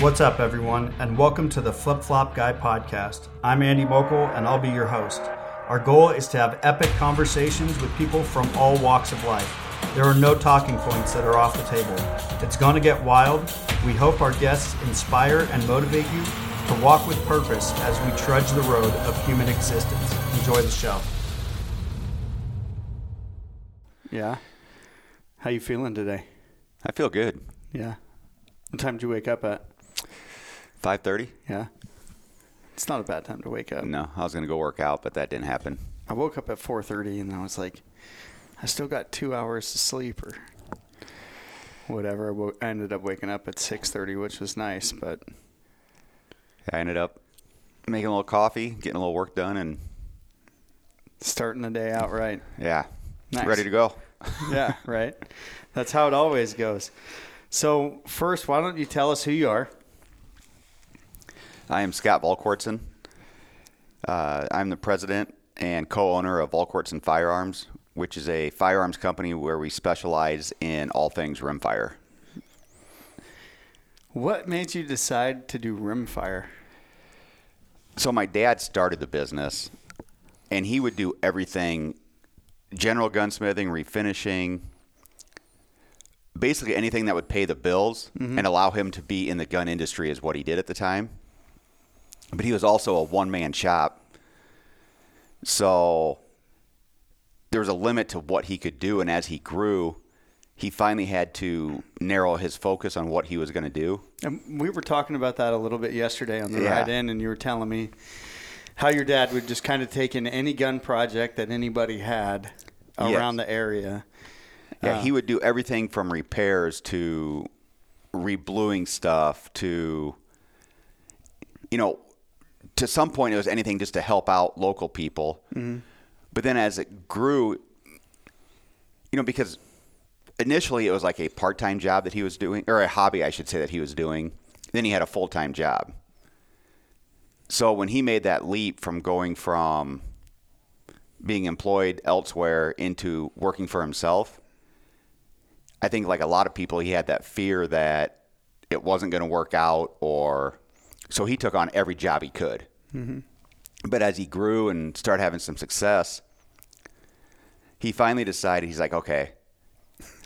What's up, everyone, and welcome to the Flip Flop Guy podcast. I'm Andy Mokel, and I'll be your host. Our goal is to have epic conversations with people from all walks of life. There are no talking points that are off the table. It's going to get wild. We hope our guests inspire and motivate you to walk with purpose as we trudge the road of human existence. Enjoy the show. Yeah. How you feeling today? I feel good. Yeah. What time did you wake up at? Five thirty? Yeah. It's not a bad time to wake up. No, I was gonna go work out, but that didn't happen. I woke up at 4:30 and I was like, I still got two hours to sleep or whatever. I ended up waking up at 6:30, which was nice, but I ended up making a little coffee, getting a little work done, and starting the day out right. yeah, Nice. ready to go. yeah, right. That's how it always goes. So first, why don't you tell us who you are? I am Scott Volquartsen. Uh, I'm the president and co-owner of Volquartsen Firearms, which is a firearms company where we specialize in all things rimfire. What made you decide to do rimfire? So my dad started the business, and he would do everything: general gunsmithing, refinishing, basically anything that would pay the bills and allow him to be in the gun industry is what he did at the time. But he was also a one-man shop, so there was a limit to what he could do. And as he grew, he finally had to narrow his focus on what he was going to do. And we were talking about that a little bit yesterday on the Yeah. ride in, and you were telling me how your dad would just kind of take in any gun project that anybody had around Yes. the area. Yeah, Uh, he would do everything from repairs to rebluing stuff to, you know, to some point it was anything just to help out local people. Mm-hmm. But then as it grew, you know, because initially it was like a part time job that he was doing, or a hobby, I should say, that he was doing. Then he had a full time job. So when he made that leap from going from being employed elsewhere into working for himself, I think like a lot of people, he had that fear that it wasn't going to work out, or so he took on every job he could. But as he grew and started having some success, he finally decided he's like, okay,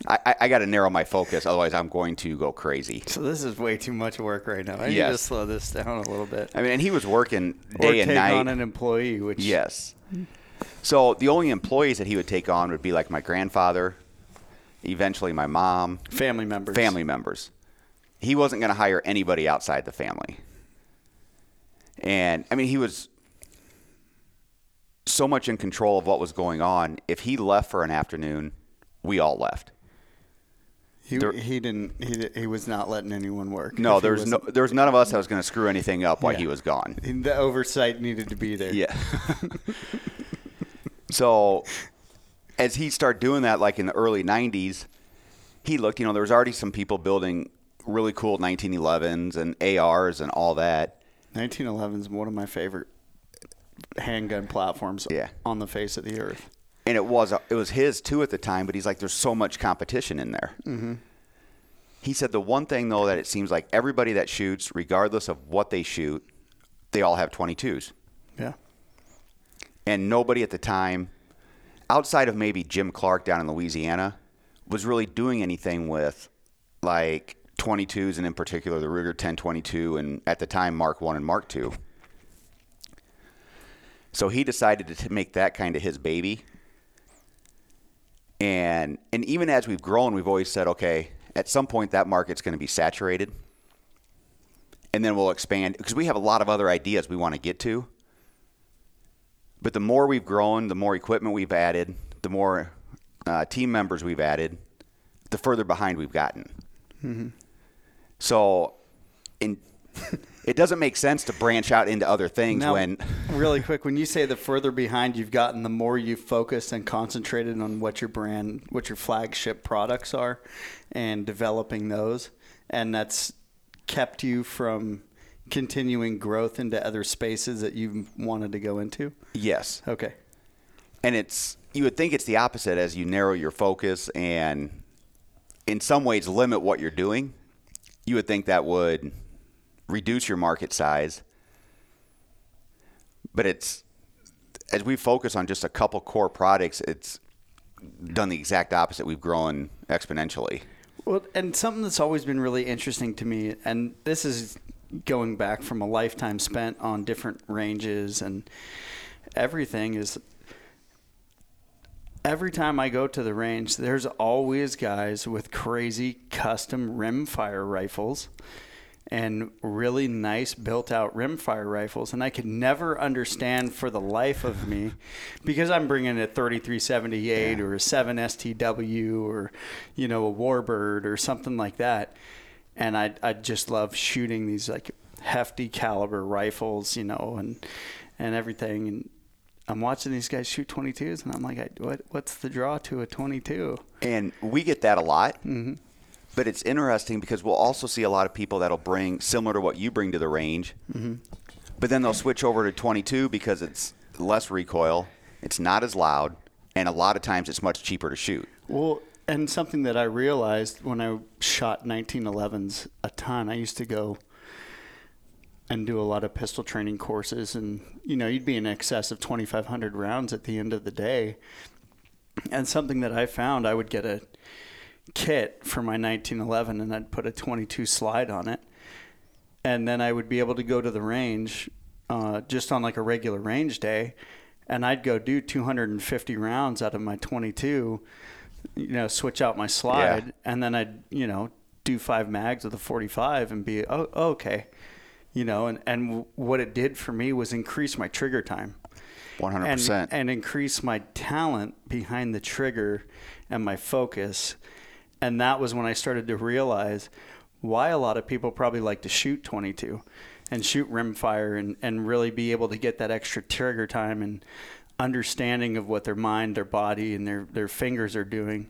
I, I, got to narrow my focus, otherwise I'm going to go crazy. So this is way too much work right now. I need to slow this down a little bit. I mean, and he was working or day and take night. on an employee, which Yes. So the only employees that he would take on would be like my grandfather, eventually my mom, family members. family members. He wasn't going to hire anybody outside the family. And I mean, he was so much in control of what was going on. If he left for an afternoon, we all left. He, There- he didn't. He, he was not letting anyone work. No, there was no, there was none of us that was going to screw anything up while Yeah. he was gone. The oversight needed to be there. Yeah. so as he started doing that, like in the early 90s, he looked, you know, there was already some people building really cool 1911s and ARs and all that. 1911 is one of my favorite handgun platforms Yeah. on the face of the earth. And it was it was his too at the time, but he's like, there's so much competition in there. Mm-hmm. He said the one thing though that it seems like everybody that shoots, regardless of what they shoot, they all have 22s. Yeah. and nobody at the time, outside of maybe Jim Clark down in Louisiana, was really doing anything with like 22s and in particular the Ruger 1022 and at the time Mark 1 and Mark 2. So he decided to make that kind of his baby. And and even as we've grown, we've always said, okay, at some point that market's going to be saturated. And then we'll expand because we have a lot of other ideas we want to get to. But the more we've grown, the more equipment we've added, the more uh, team members we've added, the further behind we've gotten. So, in, it doesn't make sense to branch out into other things Now, when really quick, when you say the further behind you've gotten, the more you've focused and concentrated on what your brand, what your flagship products are, and developing those, and that's kept you from continuing growth into other spaces that you wanted to go into. yes, Okay. and it's you would think it's the opposite as you narrow your focus and in some ways limit what you're doing. You would think that would reduce your market size. But it's as we focus on just a couple core products, it's done the exact opposite. We've grown exponentially. Well, and something that's always been really interesting to me, and this is going back from a lifetime spent on different ranges and everything, is every time I go to the range, there's always guys with crazy custom rimfire rifles and really nice built out rimfire rifles and I could never understand for the life of me because I'm bringing a 3378 yeah. or a 7 STW or you know a Warbird or something like that and I I just love shooting these like hefty caliber rifles you know and and everything and I'm watching these guys shoot 22s, and I'm like, what, what's the draw to a 22? And we get that a lot. Mm-hmm. But it's interesting because we'll also see a lot of people that'll bring similar to what you bring to the range, mm-hmm. but then they'll switch over to 22 because it's less recoil, it's not as loud, and a lot of times it's much cheaper to shoot. Well, and something that I realized when I shot 1911s a ton, I used to go and do a lot of pistol training courses and you know you'd be in excess of 2500 rounds at the end of the day. And something that i found i would get a kit for my 1911 and i'd put a 22 slide on it. And then i would be able to go to the range uh, just on like a regular range day and i'd go do 250 rounds out of my 22 you know switch out my slide yeah. and then i'd you know do five mags with a 45 and be oh okay you know, and, and what it did for me was increase my trigger time. 100%. And, and increase my talent behind the trigger and my focus. And that was when I started to realize why a lot of people probably like to shoot 22 and shoot rimfire and, and really be able to get that extra trigger time and understanding of what their mind, their body, and their, their fingers are doing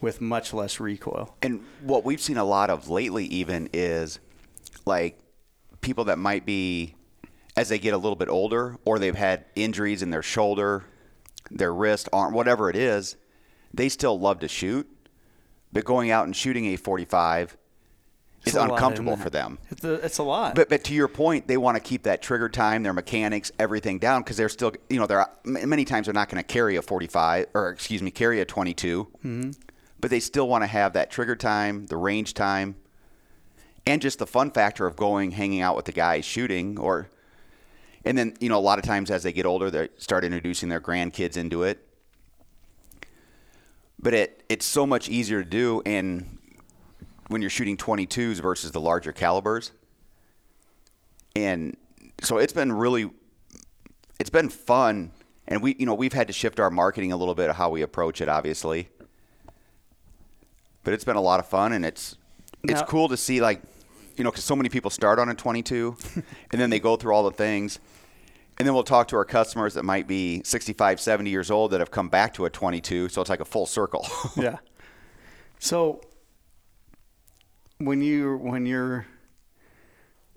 with much less recoil. And what we've seen a lot of lately, even, is like people that might be as they get a little bit older or they've had injuries in their shoulder, their wrist, arm, whatever it is, they still love to shoot. But going out and shooting a 45 it's is uncomfortable for them. It's a, it's a, lot. But but to your point, they want to keep that trigger time, their mechanics, everything down because they're still you know they're many times they're not going to carry a 45 or excuse me carry a 22, mm-hmm. but they still want to have that trigger time, the range time, and just the fun factor of going hanging out with the guys shooting or and then you know a lot of times as they get older they start introducing their grandkids into it. But it it's so much easier to do and when you're shooting 22s versus the larger calibers. And so it's been really it's been fun. And we you know we've had to shift our marketing a little bit of how we approach it obviously. But it's been a lot of fun and it's it's now, cool to see like you know, because so many people start on a 22 and then they go through all the things. And then we'll talk to our customers that might be 65, 70 years old that have come back to a 22. So it's like a full circle. yeah. So when you when you're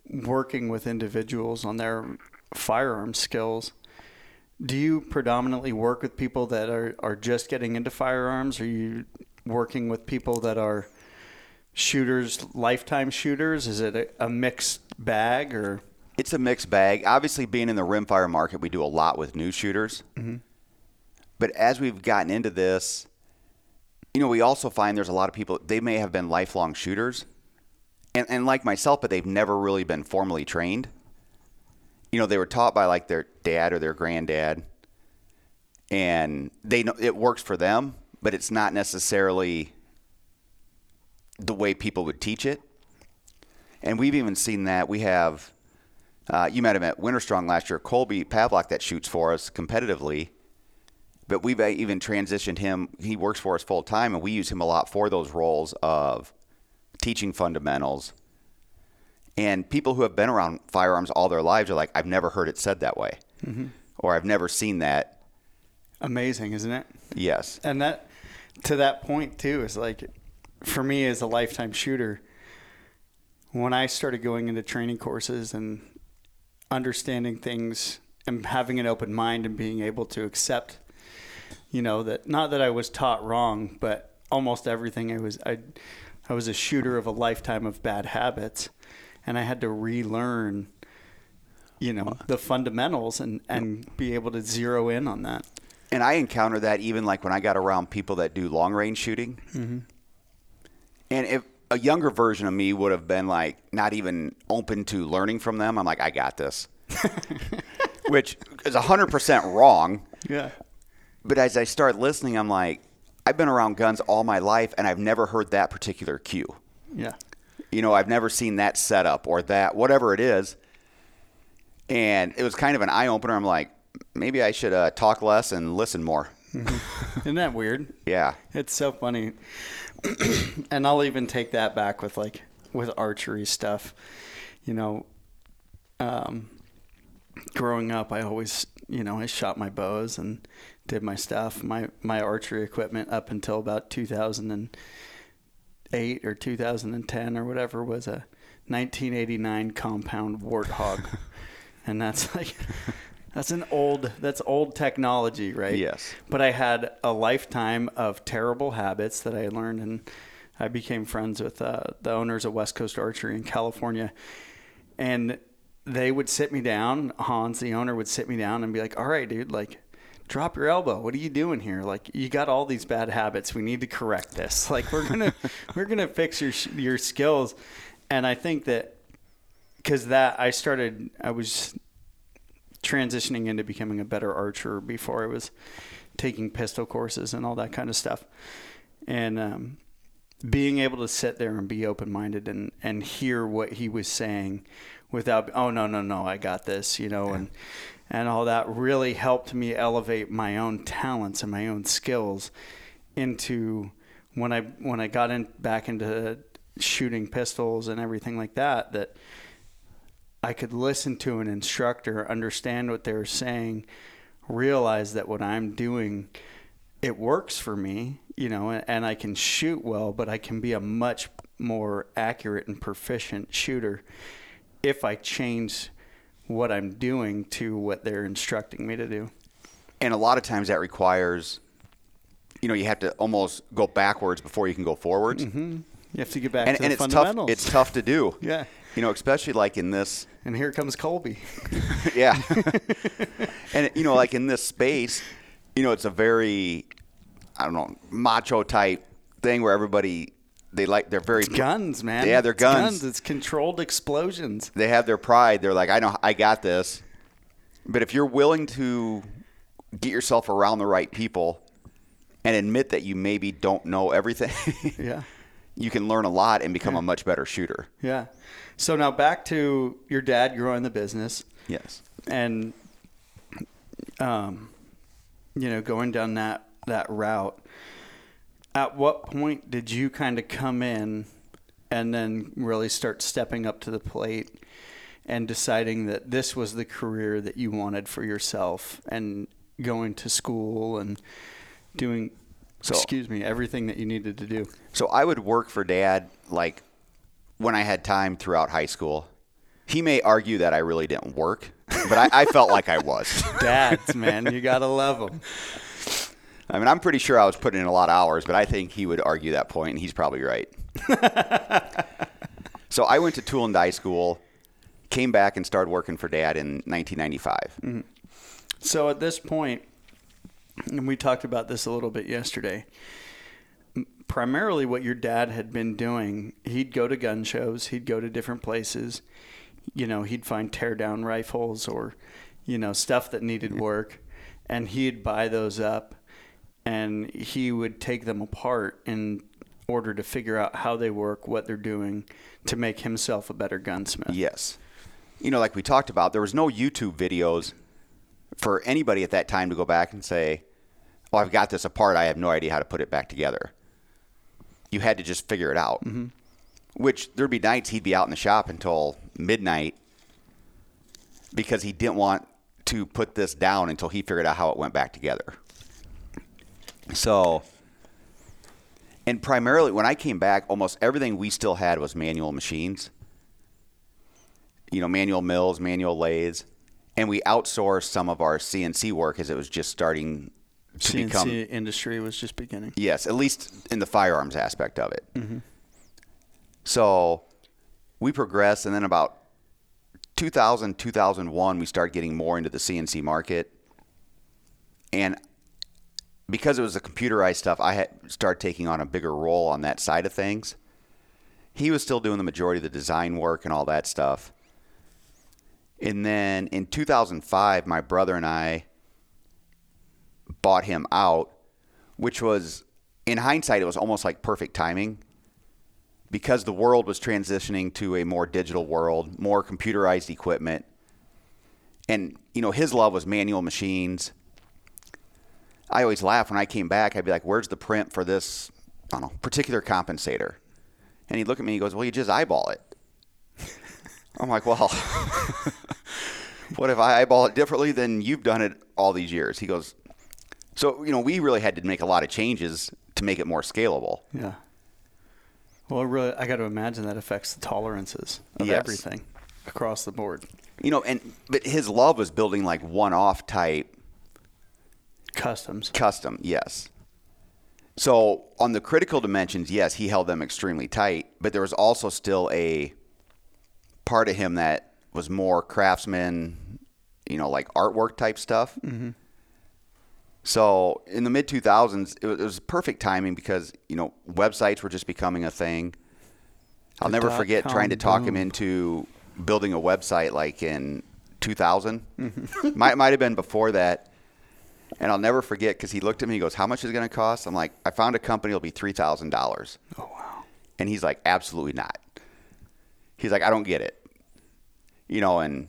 working with individuals on their firearm skills, do you predominantly work with people that are, are just getting into firearms? Are you working with people that are shooters, lifetime shooters? Is it a, a mixed bag or? It's a mixed bag. Obviously, being in the rimfire market, we do a lot with new shooters. Mm-hmm. But as we've gotten into this, you know, we also find there's a lot of people, they may have been lifelong shooters, and, and like myself, but they've never really been formally trained. You know, they were taught by like their dad or their granddad, and they know it works for them, but it's not necessarily the way people would teach it. And we've even seen that. We have, uh, you met him at Winterstrong last year, Colby Pavlock, that shoots for us competitively. But we've even transitioned him. He works for us full time, and we use him a lot for those roles of teaching fundamentals. And people who have been around firearms all their lives are like, I've never heard it said that way, mm-hmm. or I've never seen that. Amazing, isn't it? Yes. And that, to that point too, is like for me as a lifetime shooter, when I started going into training courses and understanding things and having an open mind and being able to accept, you know, that not that I was taught wrong, but almost everything I was I I was a shooter of a lifetime of bad habits. and I had to relearn, you know, the fundamentals and and be able to zero in on that. And I encounter that even like when I got around people that do long range shooting. Mm-hmm. And if a younger version of me would have been like not even open to learning from them, I'm like, I got this. Which is 100% wrong. Yeah. But as I start listening, I'm like, I've been around guns all my life and I've never heard that particular cue. Yeah. You know, I've never seen that setup or that, whatever it is. And it was kind of an eye opener. I'm like, maybe I should uh, talk less and listen more. Isn't that weird? Yeah. It's so funny. and I'll even take that back with like with archery stuff. You know, um, growing up, I always, you know, I shot my bows and did my stuff, my my archery equipment up until about 2008 or 2010 or whatever was a 1989 compound warthog, and that's like. That's an old that's old technology, right? Yes. But I had a lifetime of terrible habits that I learned, and I became friends with uh, the owners of West Coast Archery in California, and they would sit me down. Hans, the owner, would sit me down and be like, "All right, dude, like." Drop your elbow. What are you doing here? Like you got all these bad habits. We need to correct this. Like we're gonna we're gonna fix your your skills, and I think that because that I started I was transitioning into becoming a better archer before I was taking pistol courses and all that kind of stuff. And um, being able to sit there and be open minded and, and hear what he was saying without, oh, no, no, no, I got this, you know, and, and all that really helped me elevate my own talents and my own skills into when I, when I got in back into shooting pistols and everything like that, that I could listen to an instructor, understand what they're saying, realize that what I'm doing, it works for me, you know, and, and I can shoot well, but I can be a much more accurate and proficient shooter if I change what I'm doing to what they're instructing me to do. And a lot of times that requires, you know, you have to almost go backwards before you can go forwards. Mm-hmm. You have to get back And, to and the it's tough. fundamentals. It's tough to do. Yeah. You know, especially like in this. And here comes Colby. yeah. and you know, like in this space, you know, it's a very, I don't know, macho type thing where everybody they like they're very guns, man. Yeah, they're It's guns. It's controlled explosions. they have their pride. They're like, I know, I got this. But if you're willing to get yourself around the right people and admit that you maybe don't know everything, Yeah. you can learn a lot and become a much better shooter. Yeah. So now back to your dad growing the business Yes. and um you know going down that that route. At what point did you kind of come in and then really start stepping up to the plate and deciding that this was the career that you wanted for yourself and going to school and doing So- excuse me everything that you needed to do So I would work for dad like when I had time throughout high school. He may argue that I really didn't work, but I, I felt like I was. dads man you gotta love them I mean, I'm pretty sure I was putting in a lot of hours, but I think he would argue that point, and he's probably right. so I went to tool and die school, came back and started working for dad in 1995. Mm-hmm. So at this point, and we talked about this a little bit yesterday. Primarily, what your dad had been doing, he'd go to gun shows, he'd go to different places. You know, he'd find tear down rifles or, you know, stuff that needed mm-hmm. work, and he'd buy those up, and he would take them apart in order to figure out how they work, what they're doing, to make himself a better gunsmith. Yes. You know, like we talked about, there was no YouTube videos for anybody at that time to go back and say, "Oh, I've got this apart. I have no idea how to put it back together." You had to just figure it out. Mm-hmm. Which there'd be nights he'd be out in the shop until midnight because he didn't want to put this down until he figured out how it went back together. So, and primarily when I came back, almost everything we still had was manual machines. You know, manual mills, manual lathes, and we outsourced some of our CNC work as it was just starting to CNC become industry was just beginning. Yes, at least in the firearms aspect of it. Mm-hmm. So, we progressed, and then about 2000, 2001, we start getting more into the CNC market. And because it was the computerized stuff, I had started taking on a bigger role on that side of things. He was still doing the majority of the design work and all that stuff. And then in 2005, my brother and I bought him out, which was, in hindsight, it was almost like perfect timing because the world was transitioning to a more digital world, more computerized equipment. And, you know, his love was manual machines. I always laugh when I came back, I'd be like, where's the print for this, I don't know, particular compensator? And he'd look at me and he goes, well, you just eyeball it. I'm like, well, what if I eyeball it differently than you've done it all these years? He goes, so, you know, we really had to make a lot of changes to make it more scalable. Yeah. Well, really, I got to imagine that affects the tolerances of Yes. everything across the board. You know, and but his love was building like one-off type Customs. custom, yes. So on the critical dimensions, yes, he held them extremely tight, but there was also still a part of him that was more craftsman, you know, like artwork type stuff. Mm-hmm. So in the mid 2000s, it was, it was perfect timing because, you know, websites were just becoming a thing. I'll The never forget trying to talk him into building a website like in 2000. might, might have been before that. And I'll never forget because he looked at me. He goes, "How much is it going to cost?" I'm like, "I found a company. It'll be three thousand dollars." Oh wow. And he's like, "Absolutely not." He's like, "I don't get it." You know, and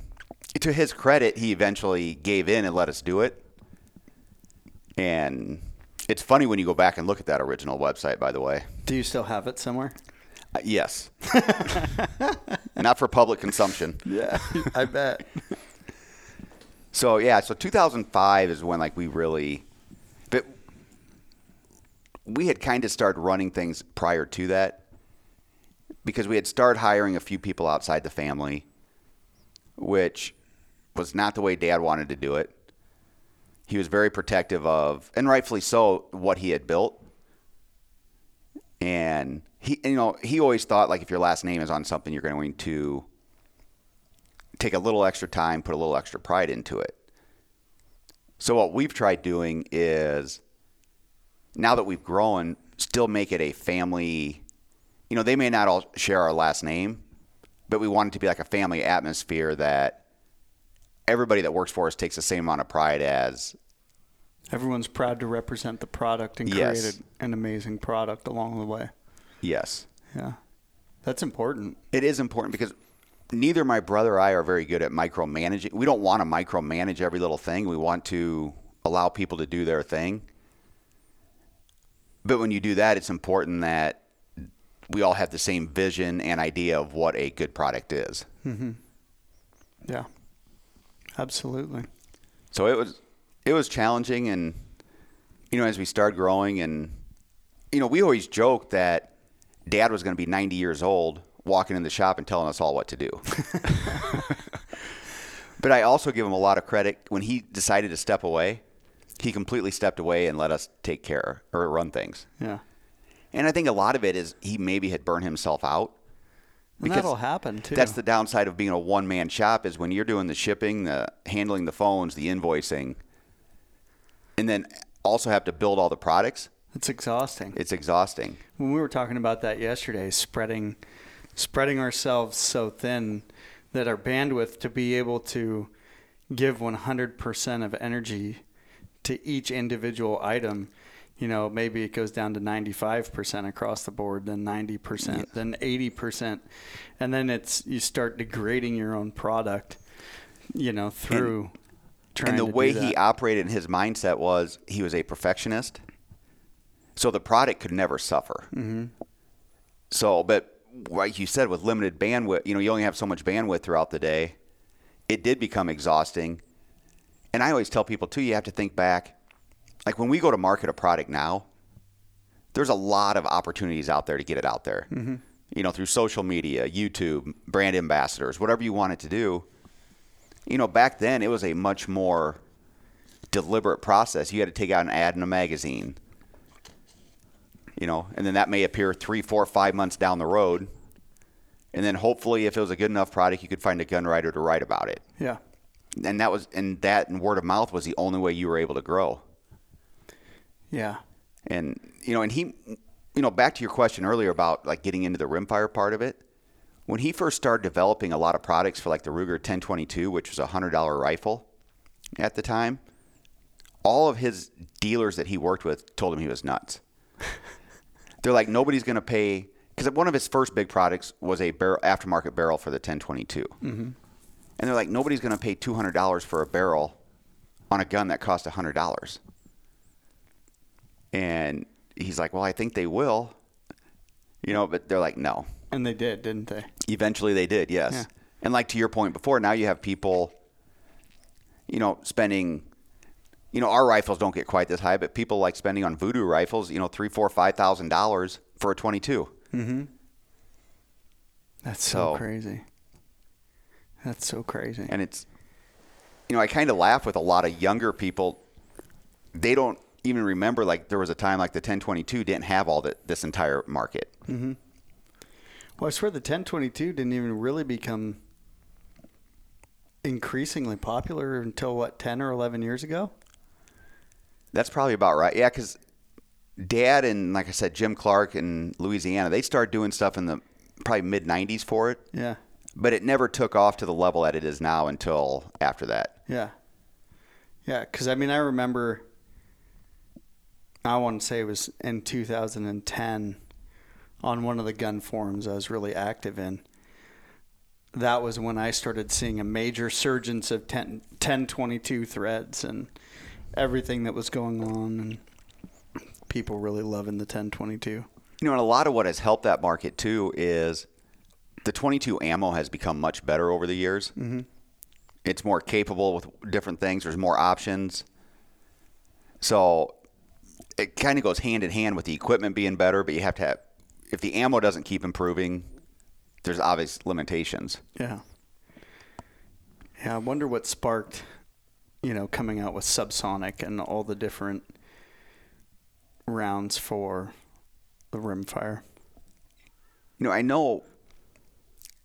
to his credit, he eventually gave in and let us do it. And it's funny when you go back and look at that original website. By the way, Do you still have it somewhere? uh, yes, not for public consumption. Yeah, I bet. So yeah, so 2005 is when like we really, but we had kind of started running things prior to that because we had started hiring a few people outside the family, which was not the way Dad wanted to do it. He was very protective of, and rightfully so, what he had built. And he, you know, he always thought like if your last name is on something, you're going to take a little extra time, put a little extra pride into it. So what we've tried doing is now that we've grown, still make it a family. You know, they may not all share our last name, but we want it to be like a family atmosphere that everybody that works for us takes the same amount of pride as. Everyone's proud to represent the product and Yes. create an amazing product along the way. Yes, Yeah, that's important. it is important because neither my brother or I are very good at micromanaging. We don't want to micromanage every little thing. We want to allow people to do their thing. But when you do that, it's important that we all have the same vision and idea of what a good product is. Mm-hmm. Yeah, absolutely. So it was it was challenging and you know as we started growing and you know we always joked that dad was going to be 90 years old walking in the shop and telling us all what to do. but I also give him a lot of credit when he decided to step away. He completely stepped away and let us take care or run things. Yeah, And I think a lot of it is he maybe had burned himself out. And that'll happen too. That's the downside of being a one man shop is when you're doing the shipping, the handling the phones, the invoicing, and then also have to build all the products. It's exhausting. It's exhausting. when we were talking about that yesterday, spreading spreading ourselves so thin that our bandwidth to be able to give 100% of energy to each individual item, you know, maybe it goes down to 95% across the board, then 90%, then 80%, and then it's you start degrading your own product, you know, through trying and the way he operated in his mindset was he was a perfectionist. So the product could never suffer. Mm-hmm. So, but like you said, with limited bandwidth, you know, you only have so much bandwidth throughout the day. It did become exhausting. And I always tell people too, you have to think back. Like when we go to market a product now, there's a lot of opportunities out there to get it out there. Mm-hmm. You know, through social media, YouTube, brand ambassadors, whatever you want it to do. You know, back then it was a much more deliberate process. You had to take out an ad in a magazine. You know, and then that may appear three, four, five months down the road. and then hopefully, if it was a good enough product, you could find a gun writer to write about it. Yeah. And that was and that and word of mouth was the only way you were able to grow. Yeah. And you know, and he, you know, back to your question earlier about like getting into the rimfire part of it. When he first started developing a lot of products for like the Ruger 1022, which was a hundred dollar rifle at the time, all of his dealers that he worked with told him he was nuts. They're like, nobody's going to pay because one of his first big products was a barrel, aftermarket barrel for the 1022, mm-hmm. and they're like, nobody's going to pay two hundred dollars for a barrel on a gun that cost hundred dollars. And he's like, well, I think they will, you know, but they're like, no. And they did, didn't they? Eventually, they did, yes. Yeah. And like to your point before, now you have people, you know, spending. You know, our rifles don't get quite this high, but people like spending on Vudoo rifles, you know, three, four, five thousand dollars for a twenty-two. Mm-hmm. That's so, So- crazy. That's so crazy. and it's you know i kind of laugh with a lot of younger people they don't even remember like there was a time like the 1022 didn't have all the, this entire market mm-hmm. Well, I swear the 1022 didn't even really become increasingly popular until what 10 or 11 years ago. that's probably about right yeah because dad and like i said jim clark in louisiana they started doing stuff in the probably mid 90s for it Yeah. but it never took off to the level that it is now until after that Yeah. Yeah, cuz I mean I remember I want to say it was in 2010 on one of the gun forums I was really active in. That was when I started seeing a major surgence of 10 1022 threads and everything that was going on and people really loving the 1022. you know and a lot of what has helped that market too is the 22 ammo has become much better over the years mm-hmm. it's more capable with different things there's more options so it kind of goes hand in hand with the equipment being better but you have to have if the ammo doesn't keep improving there's obvious limitations Yeah. Yeah, I wonder what sparked, you know, coming out with subsonic and all the different rounds for the rimfire. you know i know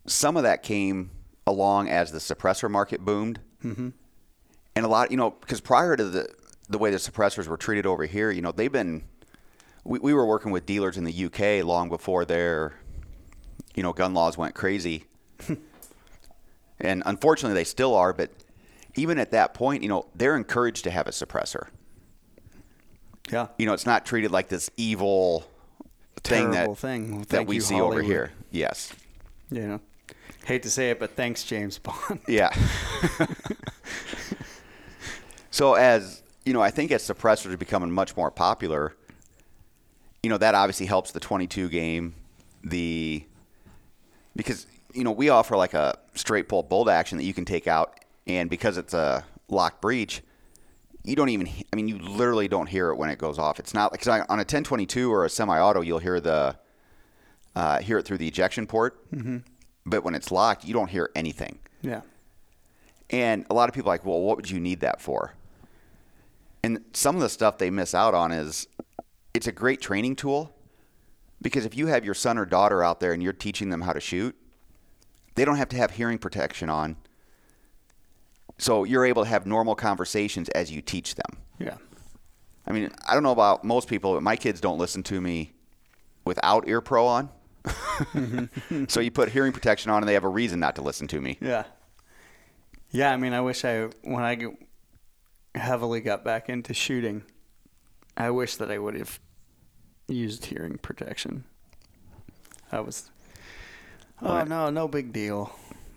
some of that came along as the suppressor market boomed mm-hmm. and a lot you know because prior to the the way the suppressors were treated over here you know they've been we, we were working with dealers in the uk long before their you know gun laws went crazy and unfortunately they still are but even at that point you know they're encouraged to have a suppressor Yeah. you know it's not treated like this evil thing Terrible that thing. Well, that we you, see over here yes You know, hate to say it, but thanks, James Bond. Yeah. so as you know, I think as suppressors are becoming much more popular, you know that obviously helps the 22 game. The because you know we offer like a straight pull bolt action that you can take out, and because it's a lock breech, you don't even. I mean, you literally don't hear it when it goes off. It's not like on a 1022 or a semi-auto, you'll hear the uh, hear it through the ejection port, mm-hmm. but when it's locked, you don't hear anything. Yeah. And a lot of people are like, well, what would you need that for? And some of the stuff they miss out on is it's a great training tool because if you have your son or daughter out there and you're teaching them how to shoot, they don't have to have hearing protection on. So you're able to have normal conversations as you teach them. Yeah. I mean, I don't know about most people, but my kids don't listen to me without ear pro on. so you put hearing protection on and they have a reason not to listen to me. Yeah. Yeah, I mean, I wish I when I heavily got back into shooting, I wish that I would have used hearing protection. I was Oh, no, no big deal.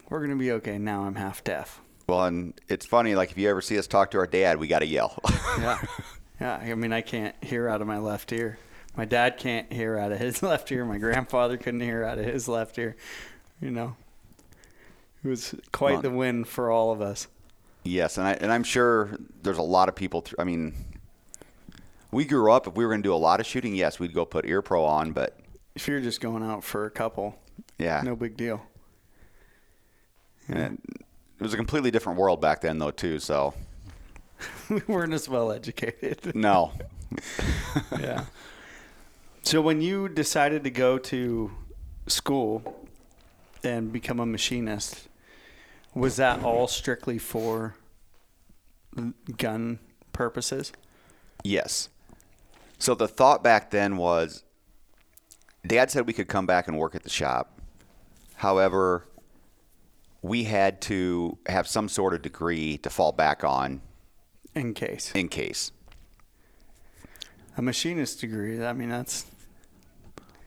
We're going to be okay. Now I'm half deaf. Well, and it's funny, like if you ever see us talk to our dad, we got to yell. Yeah. yeah, I mean, I can't hear out of my left ear. My dad can't hear out of his left ear. My grandfather couldn't hear out of his left ear. You know, it was quite the win for all of us. Yes, and I and I'm sure there's a lot of people. Th- I mean, we grew up. If we were going to do a lot of shooting, yes, we'd go put ear pro on. But If you're just going out for a couple, yeah, no big deal. and it was a completely different world back then, though, too. So we weren't as well educated. no, yeah. So when you decided to go to school, and become a machinist, was that all strictly for gun purposes? Yes. So the thought back then was Dad said we could come back and work at the shop. However, we had to have some sort of degree to fall back on In case. in case. A machinist degree, I mean, that's.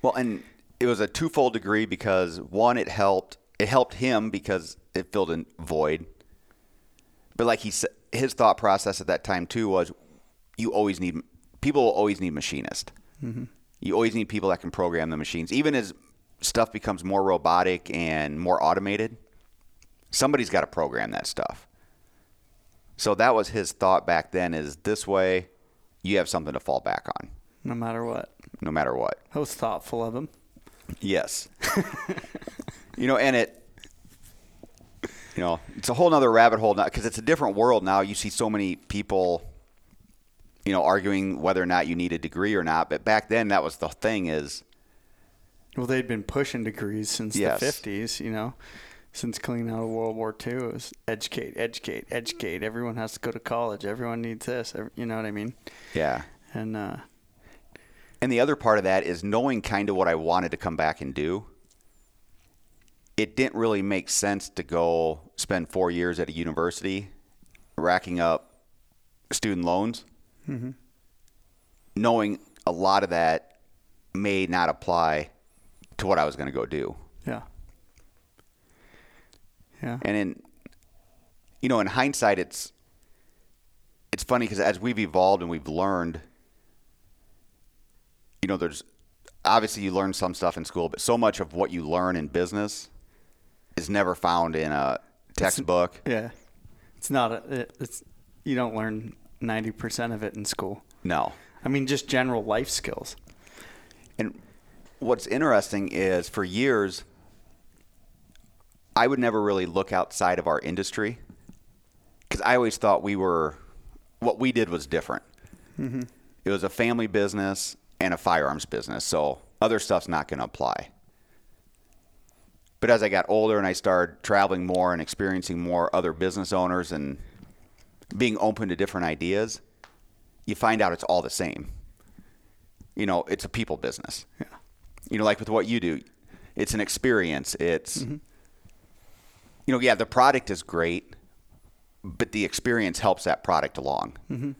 Well, and it was a twofold degree because one, it helped. It helped him because it filled a void. But like he said, his thought process at that time too was, you always need people. Will always need machinists. Mm-hmm. You always need people that can program the machines. Even as stuff becomes more robotic and more automated, somebody's got to program that stuff. So that was his thought back then. Is this way, you have something to fall back on, No matter what. no matter what. That was thoughtful of him. Yes. you know, and it, you know, it's a whole nother rabbit hole now because it's a different world now. You see so many people, you know, arguing whether or not you need a degree or not. But back then, that was the thing is, Well, they'd been pushing degrees since Yes. the 50s, you know, since clean out of World War II. It was educate, educate, educate. Everyone has to go to college. Everyone needs this. You know what I mean? yeah. And uh, And the other part of that is knowing kind of what I wanted to come back and do. It didn't really make sense to go spend four years at a university racking up student loans, mm-hmm. knowing a lot of that may not apply to what I was going to go do. yeah. Yeah. And in, you know, in hindsight, it's it's funny because as we've evolved and we've learned, you know, there's obviously you learn some stuff in school, but so much of what you learn in business is never found in a textbook. Yeah. It's not a, it, it's, you don't learn 90% of it in school. No. I mean, just general life skills. And what's interesting is for years, I would never really look outside of our industry because I always thought we were, what we did was different. Mm-hmm. It was a family business and a firearms business, so other stuff's not going to apply. But as I got older and I started traveling more and experiencing more other business owners and being open to different ideas, you find out it's all the same. You know, it's a people business. Yeah. You know, like with what you do, it's an experience. It's, you know, yeah, the product is great, but the experience helps that product along. Mm-hmm.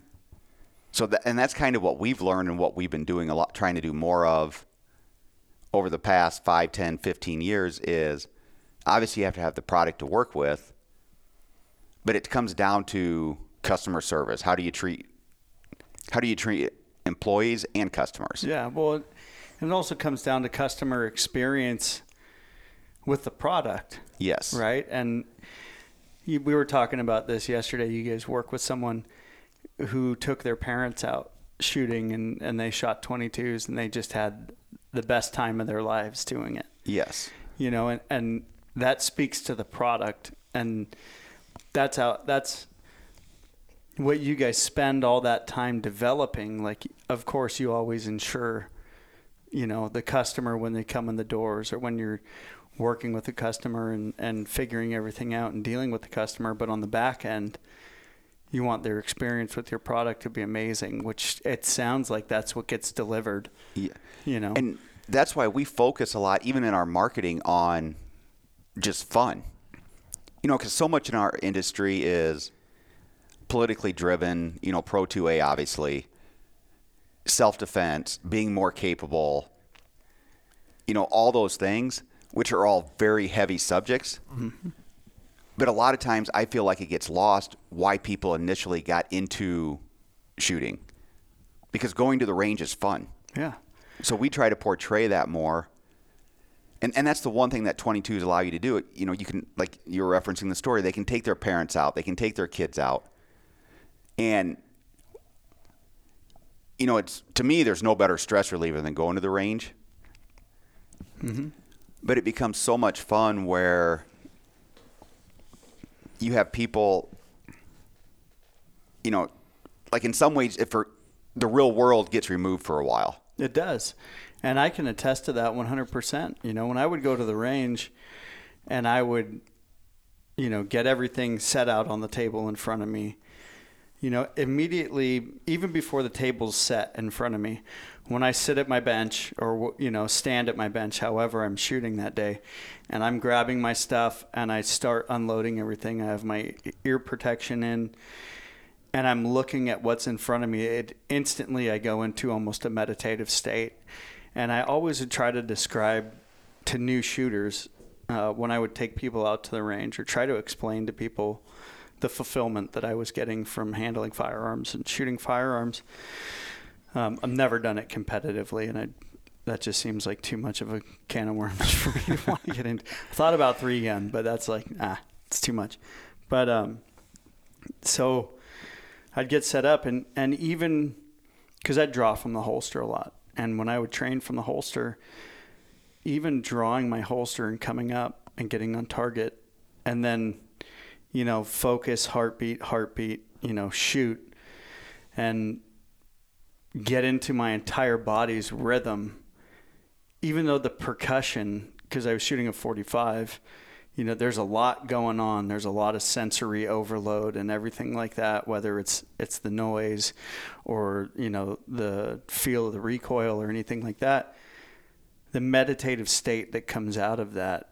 So, that, and that's kind of what we've learned and what we've been doing a lot, trying to do more of over the past 5, 10, 15 years is obviously you have to have the product to work with, but it comes down to customer service. How do you treat, how do you treat employees and customers? Yeah. Well, it, also comes down to customer experience with the product. Yes. Right. And you, we were talking about this yesterday. You guys work with someone who took their parents out shooting and, and they shot 22s and they just had the best time of their lives doing it. Yes. You know, and, and that speaks to the product. And that's how, that's what you guys spend all that time developing. Like, of course, you always ensure, you know, the customer when they come in the doors or when you're working with the customer and, and figuring everything out and dealing with the customer. But on the back end, you want their experience with your product to be amazing, which it sounds like that's what gets delivered. Yeah. You know, And that's why we focus a lot, even in our marketing, on just fun. You know, because so much in our industry is politically driven, you know, pro 2A, obviously, self defense, being more capable, you know, all those things, which are all very heavy subjects. Mm-hmm. But a lot of times I feel like it gets lost why people initially got into shooting. Because going to the range is fun. yeah. So we try to portray that more. And, and that's the one thing that 22s allow you to do. You know, you can, like you were referencing the story, they can take their parents out, they can take their kids out. And, you know, it's to me, there's no better stress reliever than going to the range. Mm-hmm. But it becomes so much fun where you have people, you know, like in some ways, if for, the real world gets removed for a while. It does. And I can attest to that 100%. You know, when I would go to the range and I would, you know, get everything set out on the table in front of me. You know, immediately, even before the table's set in front of me, when I sit at my bench or, you know, stand at my bench, however I'm shooting that day, and I'm grabbing my stuff and I start unloading everything, I have my ear protection in and I'm looking at what's in front of me, it instantly I go into almost a meditative state. And I always would try to describe to new shooters uh, when I would take people out to the range or try to explain to people the fulfillment that I was getting from handling firearms and shooting firearms. Um, I've never done it competitively, and I, that just seems like too much of a can of worms for me to want to get into. I thought about three gun, but that's like, ah, it's too much. But um, so I'd get set up and, and even because I'd draw from the holster a lot. And when I would train from the holster, even drawing my holster and coming up and getting on target and then, you know, focus, heartbeat, heartbeat, you know, shoot and get into my entire body's rhythm. Even though the percussion, because I was shooting a 45, you know there's a lot going on there's a lot of sensory overload and everything like that whether it's it's the noise or you know the feel of the recoil or anything like that the meditative state that comes out of that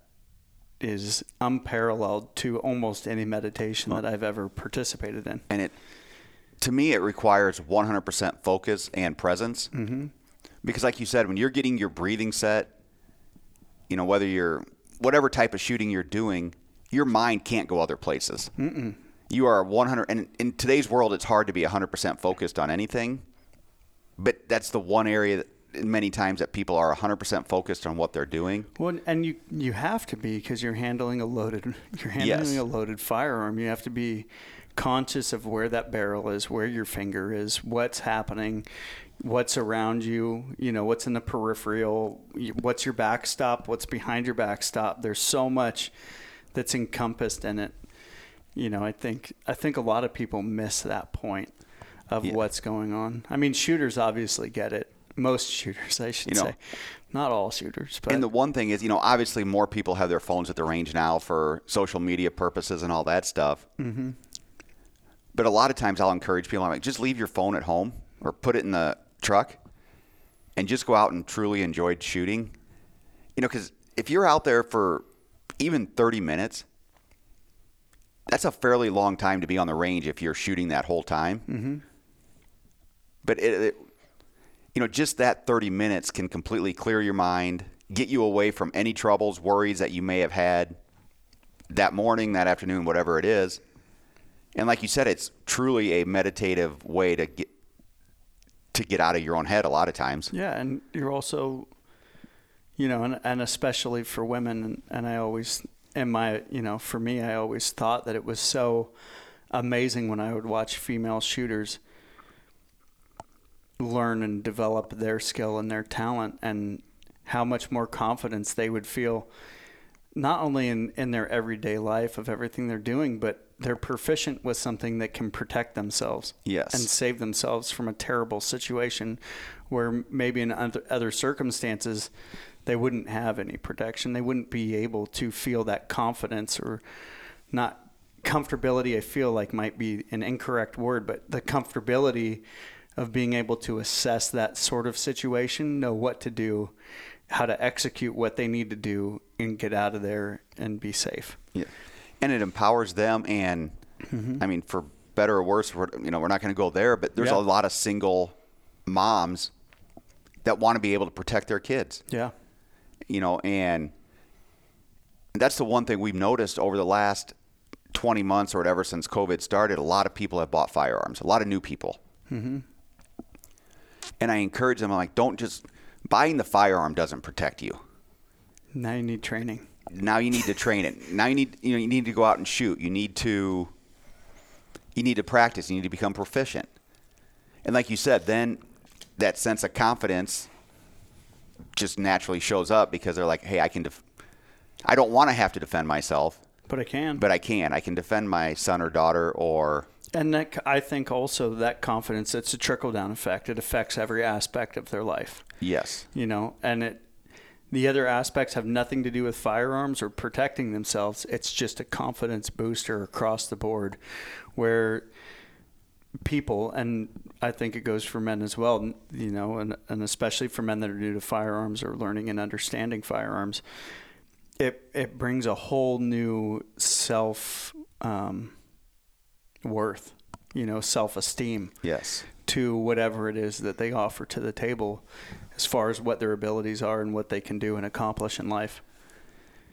is unparalleled to almost any meditation that I've ever participated in and it to me it requires 100% focus and presence mm-hmm. because like you said when you're getting your breathing set you know whether you're whatever type of shooting you're doing, your mind can't go other places. Mm-mm. You are 100, and in today's world, it's hard to be 100% focused on anything. But that's the one area that many times that people are 100% focused on what they're doing. Well, and you you have to be because you're handling a loaded you're handling Yes. a loaded firearm. You have to be conscious of where that barrel is, where your finger is, what's happening, what's around you, you know, what's in the peripheral, what's your backstop, what's behind your backstop. There's so much that's encompassed in it. You know, I think I think a lot of people miss that point of Yeah. what's going on. I mean, shooters obviously get it. Most shooters, I should You know, say. Not all shooters, but And the one thing is, you know, obviously more people have their phones at the range now for social media purposes and all that stuff. Mm-hmm. But a lot of times I'll encourage people, I'm like, just leave your phone at home or put it in the truck and just go out and truly enjoy shooting. You know, because if you're out there for even 30 minutes, that's a fairly long time to be on the range if you're shooting that whole time. Mm-hmm. But it, it, you know, just that 30 minutes can completely clear your mind, get you away from any troubles, worries that you may have had that morning, that afternoon, whatever it is. And like you said, it's truly a meditative way to get to get out of your own head a lot of times. Yeah, and you're also, you know, and, and especially for women, and, and I always, in my, you know, for me, I always thought that it was so amazing when I would watch female shooters learn and develop their skill and their talent and how much more confidence they would feel not only in, in their everyday life of everything they're doing, but they're proficient with something that can protect themselves Yes. and save themselves from a terrible situation where maybe in other, other circumstances they wouldn't have any protection. They wouldn't be able to feel that confidence or not comfortability. I feel like might be an incorrect word, but the comfortability of being able to assess that sort of situation, know what to do, how to execute what they need to do, and get out of there and be safe. Yeah. And it empowers them. And I mean, for better or worse, we're, you know, we're not going to go there, but there's Yeah. a lot of single moms that want to be able to protect their kids. Yeah. you know, and that's the one thing we've noticed over the last 20 months or whatever since COVID started. A lot of people have bought firearms, a lot of new people. Mm-hmm. And I encourage them, I'm like, don't just, buying the firearm doesn't protect you. Now you need training. Now you need to train it. Now you need, you know, you need to go out and shoot. You need to, you need to practice. You need to become proficient. And like you said, then that sense of confidence just naturally shows up because they're like, hey, I can, def- I don't want to have to defend myself, But I can. but I can. I can defend my son or daughter or, And that, I think also that confidence, it's a trickle down effect. It affects every aspect of their life, yes. you know, and it, the other aspects have nothing to do with firearms or protecting themselves. It's just a confidence booster across the board where people, and I think it goes for men as well, you know, and, and especially for men that are new to firearms or learning and understanding firearms, it, it brings a whole new self um, worth, you know, self esteem. Yes. To whatever it is that they offer to the table as far as what their abilities are and what they can do and accomplish in life.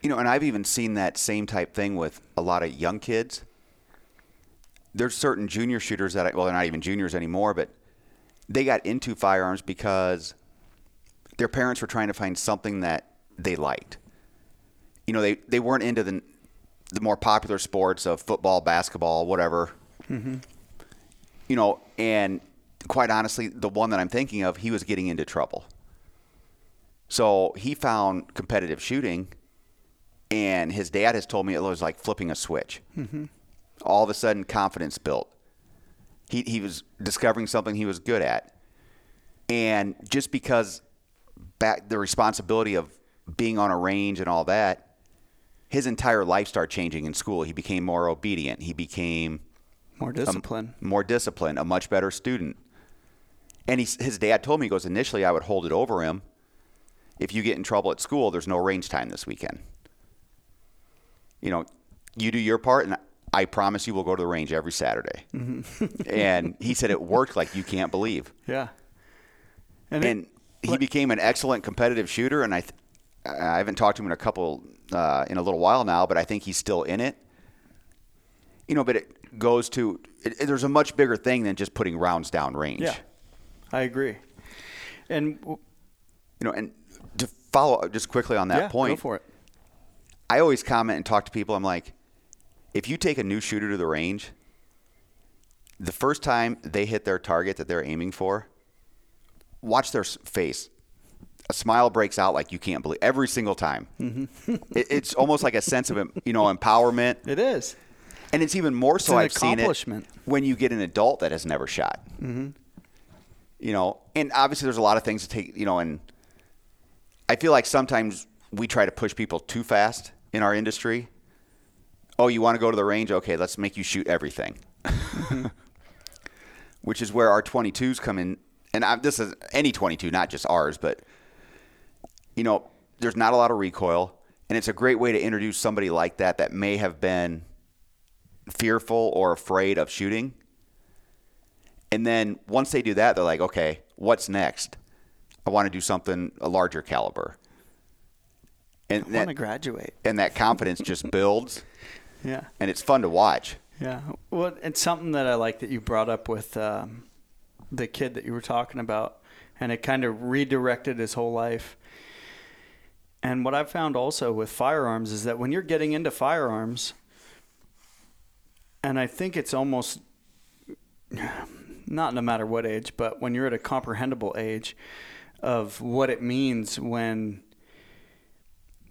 You know, and I've even seen that same type thing with a lot of young kids there's certain junior shooters that I, well they're not even juniors anymore, but they got into firearms because their parents were trying to find something that they liked. You know, they, they weren't into the the more popular sports of football, basketball, whatever. Mm-hmm. You know, and quite honestly, the one that I'm thinking of, he was getting into trouble. So he found competitive shooting, and his dad has told me it was like flipping a switch. Mm-hmm all of a sudden confidence built. He, he was discovering something he was good at. And just because back the responsibility of being on a range and all that, his entire life started changing in school. He became more obedient. He became more disciplined. A, more disciplined, a much better student. And he, his dad told me, he goes, initially I would hold it over him. If you get in trouble at school, there's no range time this weekend. You know, you do your part, and I promise you we'll go to the range every Saturday. Mm-hmm. and he said it worked like you can't believe. Yeah. And, and it, he what? became an excellent competitive shooter. And I, th- I haven't talked to him in a couple, uh, in a little while now, but I think he's still in it. You know, but it goes to, it, there's a much bigger thing than just putting rounds down range. Yeah. I agree. And, you know, and to follow up just quickly on that yeah, point, go for it. I always comment and talk to people. I'm like, if you take a new shooter to the range, the first time they hit their target that they're aiming for, watch their face. A smile breaks out like you can't believe every single time. Mm-hmm. it, it's almost like a sense of you know empowerment. It is, and it's even more so. I've seen it when you get an adult that has never shot. Mm-hmm. You know, and obviously there's a lot of things to take. You know, and I feel like sometimes we try to push people too fast in our industry oh, you want to go to the range? Okay, let's make you shoot everything. Which is where our 22s come in. And I, this is any 22, not just ours, but, you know, there's not a lot of recoil. And it's a great way to introduce somebody like that that may have been fearful or afraid of shooting. And then once they do that, they're like, okay, what's next? I want to do something a larger caliber. And I want to graduate. And that confidence just builds. Yeah. And it's fun to watch. Yeah. Well, it's something that I like that you brought up with um, the kid that you were talking about, and it kind of redirected his whole life. And what I've found also with firearms is that when you're getting into firearms, and I think it's almost not no matter what age, but when you're at a comprehensible age of what it means when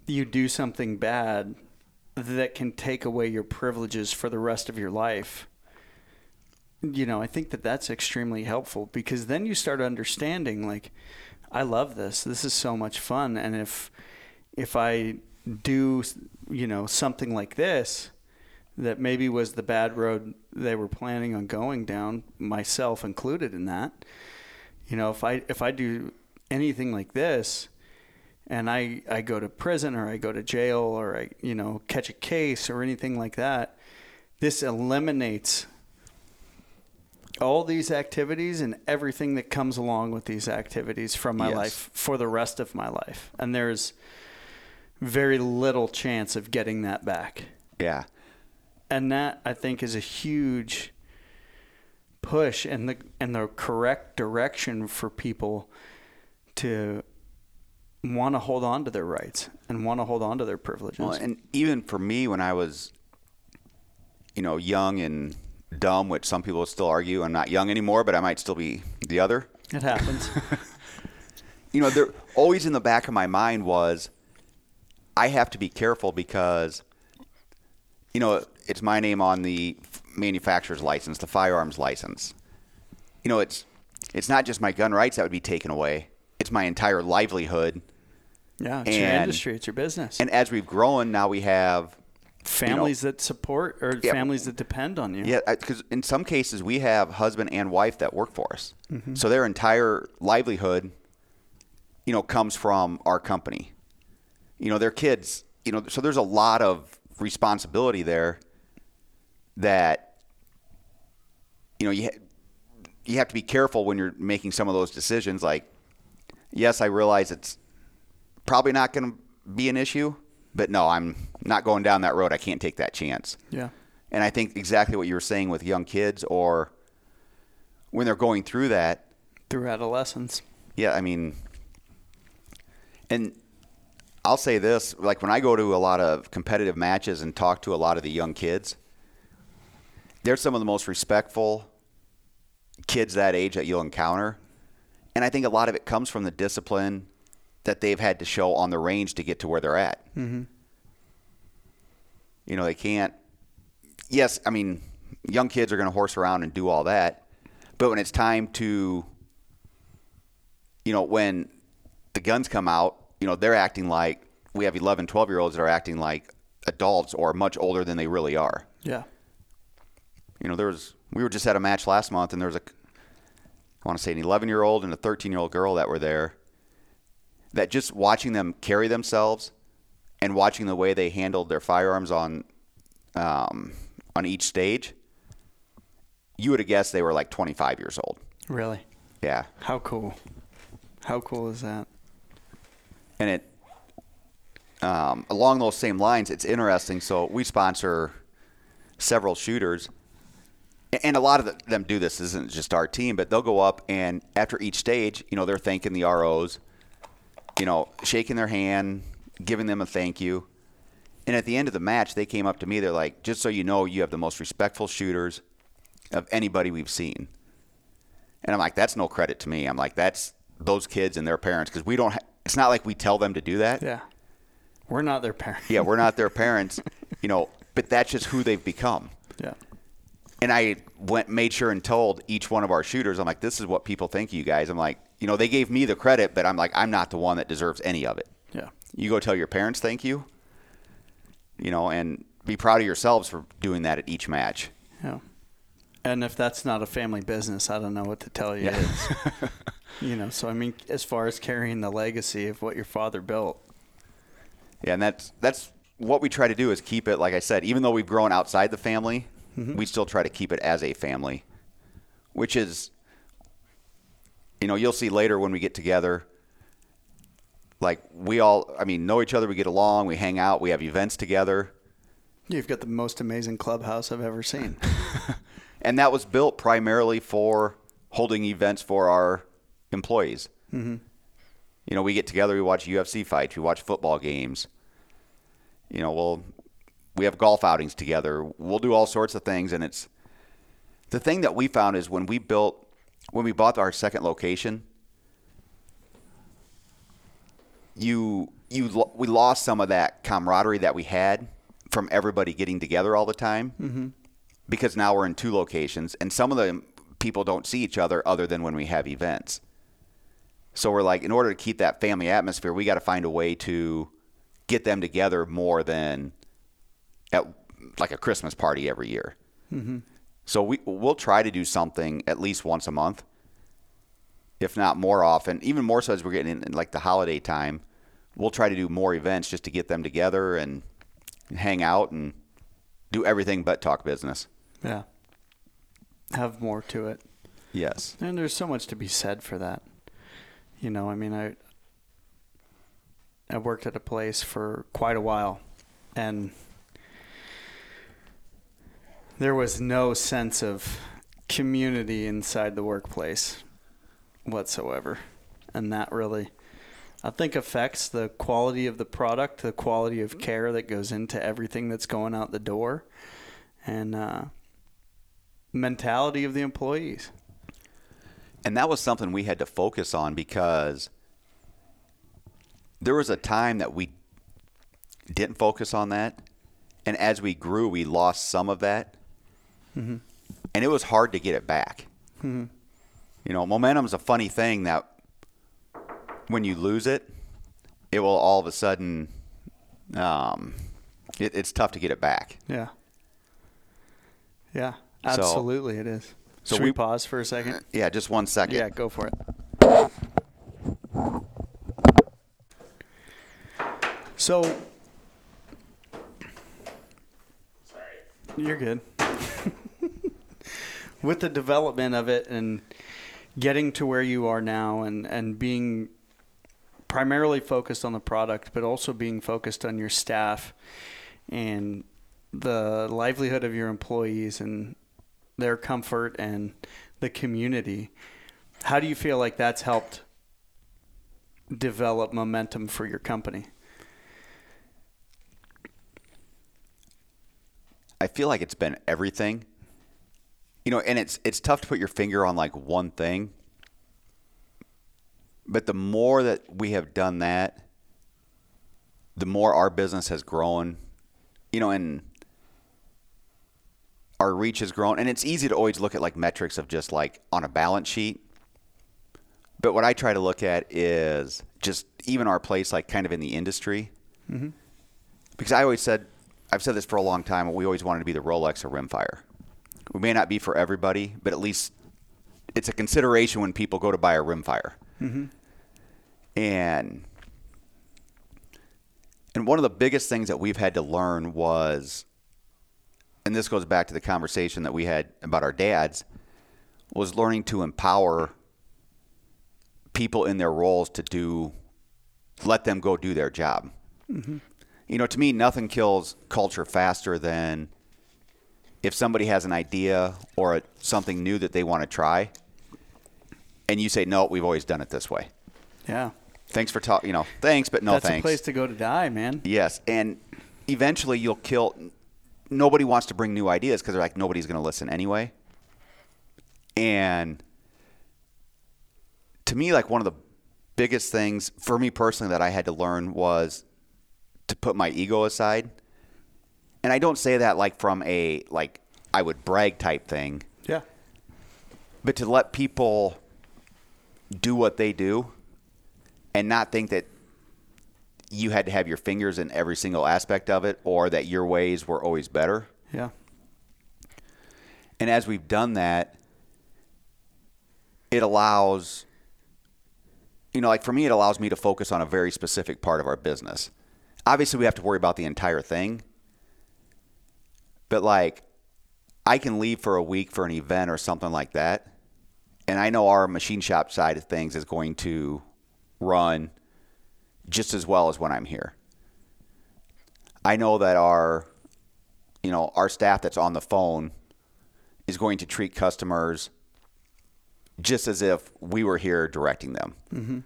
you do something bad that can take away your privileges for the rest of your life you know i think that that's extremely helpful because then you start understanding like i love this. This is so much fun. And if if i do you know something like this that maybe was the bad road they were planning on going down myself included in that you know if i if i do anything like this and I, I go to prison or I go to jail or I you know catch a case or anything like that, this eliminates all these activities and everything that comes along with these activities from my yes. life for the rest of my life. And there's very little chance of getting that back. Yeah. And that I think is a huge push in the in the correct direction for people to want to hold on to their rights and want to hold on to their privileges. Well, and even for me, when I was, you know, young and dumb, which some people still argue I'm not young anymore, but I might still be the other. It happens. you know, there always in the back of my mind was, I have to be careful because, you know, it's my name on the manufacturer's license, the firearms license. You know, it's it's not just my gun rights that would be taken away it's my entire livelihood Yeah, it's your industry, it's your business. And as we've grown, now we have families that support or Yeah. families that depend on you. Yeah, because in some cases we have husband and wife that work for us, Mm-hmm. so their entire livelihood, you know, comes from our company. You know, their kids. You know, so there's a lot of responsibility there that you know you ha- you have to be careful when you're making some of those decisions. Like, yes, I realize it's probably not going to be an issue, but no, I'm not going down that road. I can't take that chance. Yeah. And I think exactly what you were saying with young kids or when they're going through that, Through adolescence. yeah, I mean, and I'll say this like when I go to a lot of competitive matches and talk to a lot of the young kids, they're some of the most respectful kids that age that you'll encounter. And I think a lot of it comes from the discipline that they've had to show on the range to get to where they're at. Mm-hmm. You know, they can't. Yes, I mean, young kids are going to horse around and do all that. But when it's time to you know, when the guns come out, you know, they're acting like we have 11, 12 year olds that are acting like adults or much older than they really are. Yeah. You know, there was, we were just at a match last month and there was a, I want to say an 11 year old and a 13 year old girl that were there that just watching them carry themselves and watching the way they handled their firearms on, um, on each stage, you would have guessed they were like 25 years old. Really? Yeah. How cool. How cool is that? And it um, along those same lines it's interesting. So we sponsor several shooters. And a lot of them do this. This isn't just our team but they'll go up and after each stage you know they're thanking the ros you know shaking their hand giving them a thank you. And at the end of the match they came up to me. They're like just so you know you have the most respectful shooters of anybody we've seen. And i'm like that's no credit to me. I'm like that's those kids and their parents. Because we don't ha- it's not like we tell them to do that Yeah. We're not their parents. yeah, we're not their parents, you know, but that's just who they've become. Yeah. And I went, made sure and told each one of our shooters, I'm like, this is what people think of you guys. I'm like, you know, they gave me the credit, but I'm like, I'm not the one that deserves any of it. Yeah. You go tell your parents thank you, you know, and be proud of yourselves for doing that at each match. Yeah. And if that's not a family business, I don't know what to tell you Yeah. you know, so I mean, as far as carrying the legacy of what your father built, Yeah, and that's that's what we try to do is keep it. Like I said, even though we've grown outside the family, mm-hmm. we still try to keep it as a family, which is, you know, you'll see later when we get together. Like we all, I mean, know each other. We get along. We hang out. We have events together, you've got the most amazing clubhouse I've ever seen. and that was built primarily for holding events for our employees. Mm-hmm. You know, we get together. We watch UFC fights. We watch football games. You know, we'll we have golf outings together. We'll do all sorts of things, and it's the thing that we found is when we built when we bought our second location. You you we lost some of that camaraderie that we had from everybody getting together all the time Mm-hmm. because now we're in two locations, and some of the people don't see each other other than when we have events. So we're like, in order to keep that family atmosphere, we got to find a way to get them together more than at like a Christmas party every year. Mm-hmm. So we we'll try to do something at least once a month, if not more often. Even more so as we're getting in, in like the holiday time, we'll try to do more events just to get them together and hang out and do everything but talk business. yeah. Have more to it. Yes. And there's so much to be said for that. You know, I mean, I I worked at a place for quite a while, and there was no sense of community inside the workplace whatsoever, and that really, I think, affects the quality of the product, the quality of care that goes into everything that's going out the door, and uh, mentality of the employees. And that was something we had to focus on because there was a time that we didn't focus on that. And as we grew, we lost some of that. And it was hard to get it back. You know, momentum's a funny thing that when you lose it, it will all of a sudden, um, it, it's tough to get it back. Yeah. Yeah. So- Absolutely, it is. So Should we we- pause for a second? Yeah, just one second. Yeah, go for it. So, you're good. With the development of it and getting to where you are now and, and being primarily focused on the product, but also being focused on your staff and the livelihood of your employees and their comfort and the community. How do you feel like that's helped develop momentum for your company? I feel like it's been everything. You know, and it's it's tough to put your finger on like one thing. But the more that we have done that, the more our business has grown. You know, and our reach has grown. And it's easy to always look at like metrics of just like on a balance sheet. But what I try to look at is just even our place, like kind of in the industry. Mm-hmm. Because I always said, I've said this for a long time, we always wanted to be the Rolex or Rimfire. We may not be for everybody, but at least it's a consideration when people go to buy a Rimfire. Mm-hmm. And and one of the biggest things that we've had to learn was, and this goes back to the conversation that we had about our dads, was learning to empower people in their roles to do, let them go do their job. Mm-hmm. You know, to me, nothing kills culture faster than if somebody has an idea or a, something new that they want to try, and you say, "No, we've always done it this way." Yeah. Thanks for talking. You know, thanks, but no that's thanks. a place to go to die, man. Yes, and eventually you'll kill. Nobody wants to bring new ideas because they're like nobody's going to listen anyway. And to me, like one of the biggest things for me personally that I had to learn was to put my ego aside. And I don't say that like from a like I would brag type thing, Yeah. but to let people do what they do and not think that you had to have your fingers in every single aspect of it or that your ways were always better. Yeah. And as we've done that, it allows, you know, like for me, it allows me to focus on a very specific part of our business. Obviously, we have to worry about the entire thing, but like, I can leave for a week for an event or something like that. And I know our machine shop side of things is going to run just as well as when I'm here. I know that our, you know, our staff that's on the phone is going to treat customers just as if we were here directing them. Mm-hmm.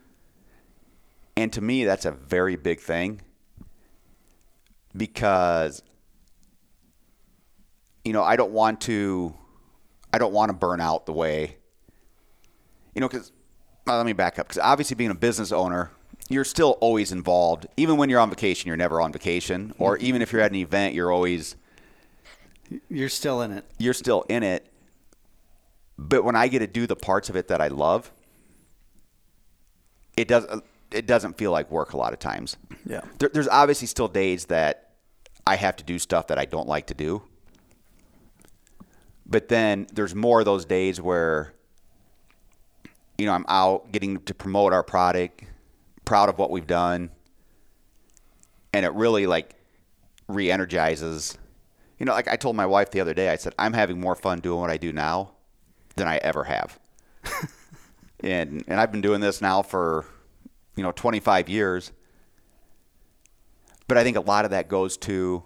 And to me, that's a very big thing because, you know, I don't want to, I don't want to burn out the way, you know, because, let me back up because obviously being a business owner, you're still always involved. Even when you're on vacation, you're never on vacation. Or mm-hmm. even if you're at an event, you're always You're still in it. you're still in it. But when I get to do the parts of it that I love, it does it doesn't feel like work a lot of times. Yeah. There, there's obviously still days that I have to do stuff that I don't like to do. But then there's more of those days where you know, I'm out getting to promote our product, proud of what we've done. And it really like re-energizes. You know, like I told my wife the other day, I said, I'm having more fun doing what I do now than I ever have. and and I've been doing this now for, you know, 25 years. But I think a lot of that goes to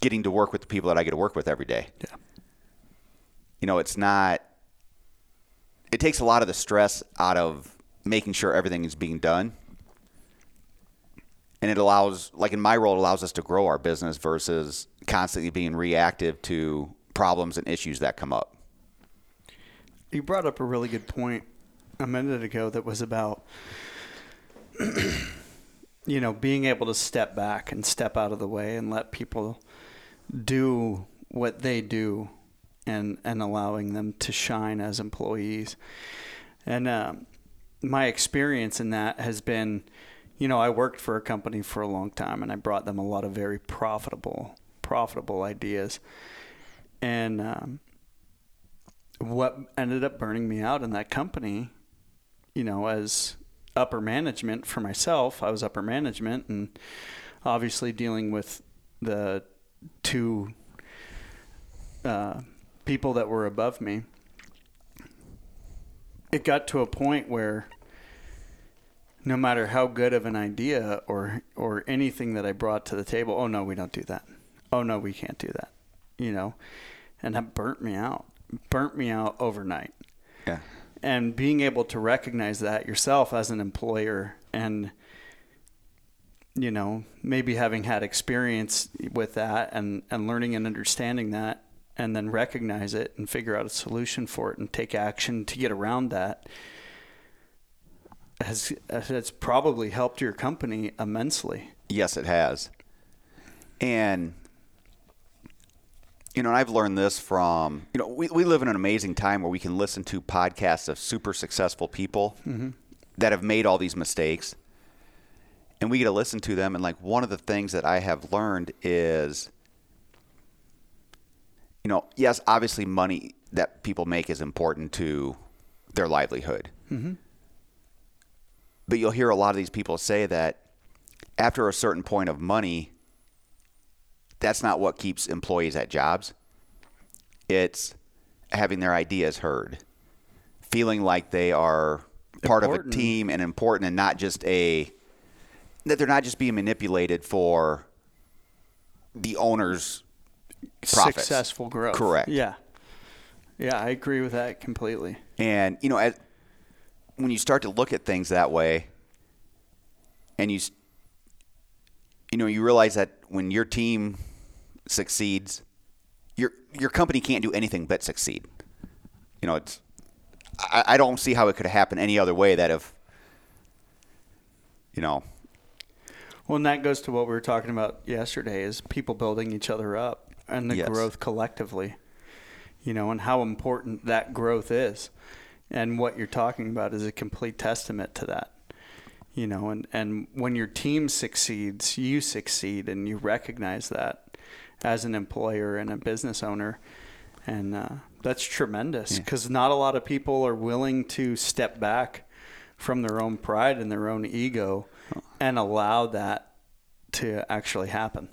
getting to work with the people that I get to work with every day. Yeah. You know, it's not it takes a lot of the stress out of making sure everything is being done. And it allows, like in my role, it allows us to grow our business versus constantly being reactive to problems and issues that come up. You brought up a really good point a minute ago that was about you know being able to step back and step out of the way and let people do what they do and and allowing them to shine as employees and um, my experience in that has been you know, I worked for a company for a long time, and I brought them a lot of very profitable, profitable ideas. And um, what ended up burning me out in that company, you know, as upper management for myself, I was upper management, and obviously dealing with the two uh, people that were above me. It got to a point where no matter how good of an idea or or anything that I brought to the table, oh no, we don't do that. Oh no, we can't do that. You know, and that burnt me out. Burnt me out overnight. Yeah. And being able to recognize that yourself as an employer and you know, maybe having had experience with that and, and learning and understanding that and then recognize it and figure out a solution for it and take action to get around that has has probably helped your company immensely. Yes, it has. And you know, and I've learned this from you know, we, we live in an amazing time where we can listen to podcasts of super successful people mm-hmm. that have made all these mistakes. And we get to listen to them and like one of the things that I have learned is you know, yes, obviously money that people make is important to their livelihood. Mm-hmm. But you'll hear a lot of these people say that after a certain point of money, that's not what keeps employees at jobs. It's having their ideas heard, feeling like they are part important. of a team and important and not just a that they're not just being manipulated for the owner's profits. Successful growth. Correct. Yeah. Yeah, I agree with that completely. And you know, as, when you start to look at things that way, and you you know you realize that when your team succeeds, your your company can't do anything but succeed. You know, it's I, I don't see how it could happen any other way. That if you know. Well, and that goes to what we were talking about yesterday: is people building each other up and the yes. growth collectively. You know, and how important that growth is and what you're talking about is a complete testament to that you know and and when your team succeeds you succeed and you recognize that as an employer and a business owner and uh, that's tremendous because yeah. not a lot of people are willing to step back from their own pride and their own ego and allow that to actually happen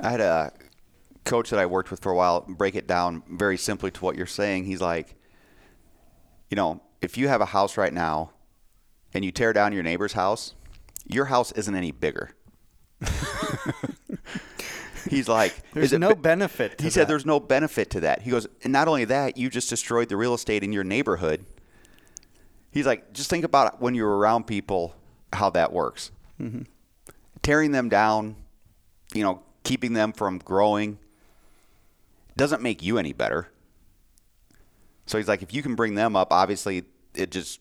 i had a coach that i worked with for a while break it down very simply to what you're saying he's like you know, if you have a house right now and you tear down your neighbor's house, your house isn't any bigger. He's like, there's no benefit. he that. said, there's no benefit to that. He goes, and not only that, you just destroyed the real estate in your neighborhood. He's like, just think about when you're around people, how that works. Mm-hmm. Tearing them down, you know, keeping them from growing doesn't make you any better. So he's like, if you can bring them up, obviously it just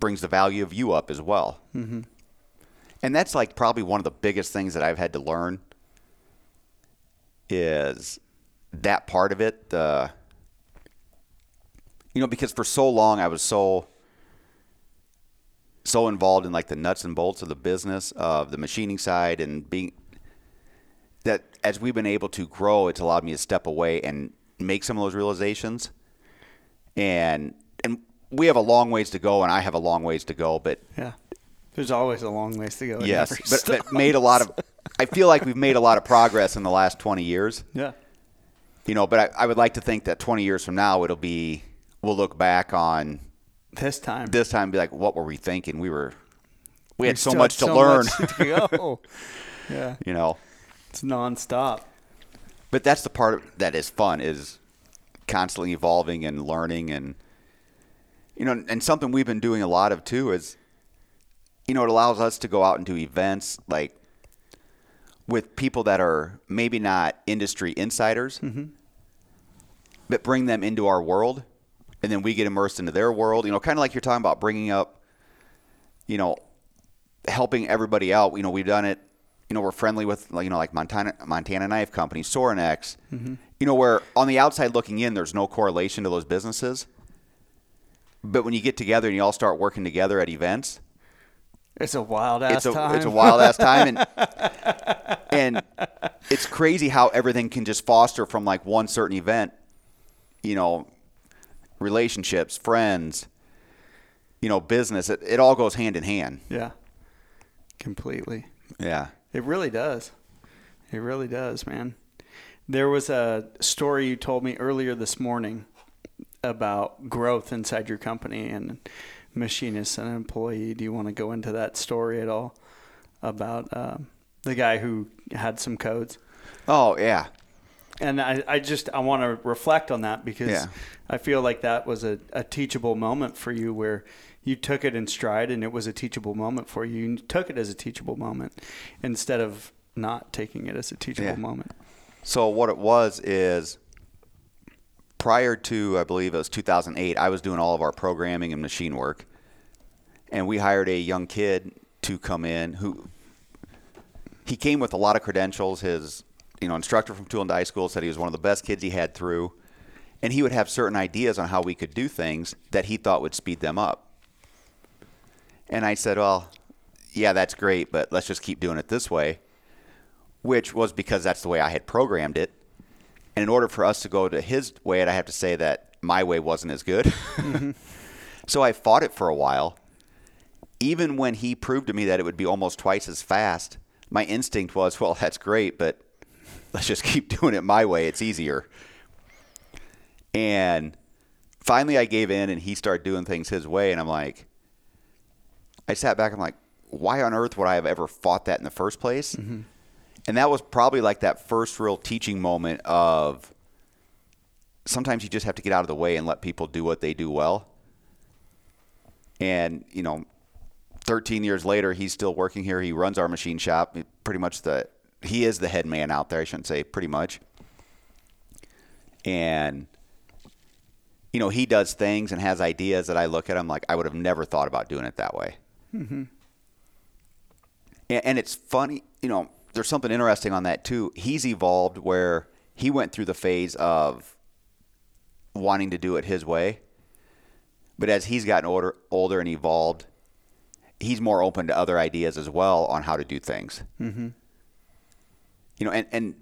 brings the value of you up as well. Mm-hmm. And that's like probably one of the biggest things that I've had to learn is that part of it. The you know, because for so long I was so so involved in like the nuts and bolts of the business of the machining side and being that as we've been able to grow, it's allowed me to step away and make some of those realizations and and we have a long ways to go, and I have a long ways to go. But yeah, there's always a long ways to go. yes, but, but made a lot of. I feel like we've made a lot of progress in the last 20 years. Yeah. You know, but I, I would like to think that 20 years from now, it'll be we'll look back on this time. This time, be like, what were we thinking? We were we, we had so much to so learn. Much to yeah. You know, it's nonstop. But that's the part that is fun is constantly evolving and learning and you know and something we've been doing a lot of too is you know it allows us to go out and do events like with people that are maybe not industry insiders mm-hmm. but bring them into our world and then we get immersed into their world you know kind of like you're talking about bringing up you know helping everybody out you know we've done it you know we're friendly with you know like Montana Montana Knife Company Sorinex mm-hmm you know, where on the outside looking in, there's no correlation to those businesses. But when you get together and you all start working together at events, It's a wild ass it's a time. it's a wild ass time, and and it's crazy how everything can just foster from like one certain event. You know, relationships, friends, you know, business. It, it all goes hand in hand. yeah. Completely. Yeah. It really does. It really does, man. There was a story you told me earlier this morning about growth inside your company and machinist and employee. Do you want to go into that story at all about um, the guy who had some codes? Oh yeah. And I, I just I want to reflect on that because Yeah. I feel like that was a, a teachable moment for you where you took it in stride and it was a teachable moment for you. You took it as a teachable moment instead of not taking it as a teachable Yeah. moment. So what it was is prior to I believe it was 2008, I was doing all of our programming and machine work, and we hired a young kid to come in who he came with a lot of credentials. His you know instructor from Tool and Die School said he was one of the best kids he had through, and he would have certain ideas on how we could do things that he thought would speed them up. And I said, well, yeah, that's great, but let's just keep doing it this way which was because that's the way I had programmed it. And in order for us to go to his way, I have to say that my way wasn't as good. Mm-hmm. so I fought it for a while. Even when he proved to me that it would be almost twice as fast, my instinct was, well, that's great, but let's just keep doing it my way. It's easier. And finally, I gave in and he started doing things his way. And I'm like, I sat back. I'm like, why on earth would I have ever fought that in the first place? Mm-hmm. And that was probably like that first real teaching moment of sometimes you just have to get out of the way and let people do what they do well. And, you know, 13 years later, he's still working here. He runs our machine shop. Pretty much the, he is the head man out there, I shouldn't say pretty much. And, you know, he does things and has ideas that I look at. I'm like, I would have never thought about doing it that way. And, and it's funny, you know, there's something interesting on that too. He's evolved where he went through the phase of wanting to do it his way. But as he's gotten older, older and evolved, he's more open to other ideas as well on how to do things. Mm-hmm. You know, and, and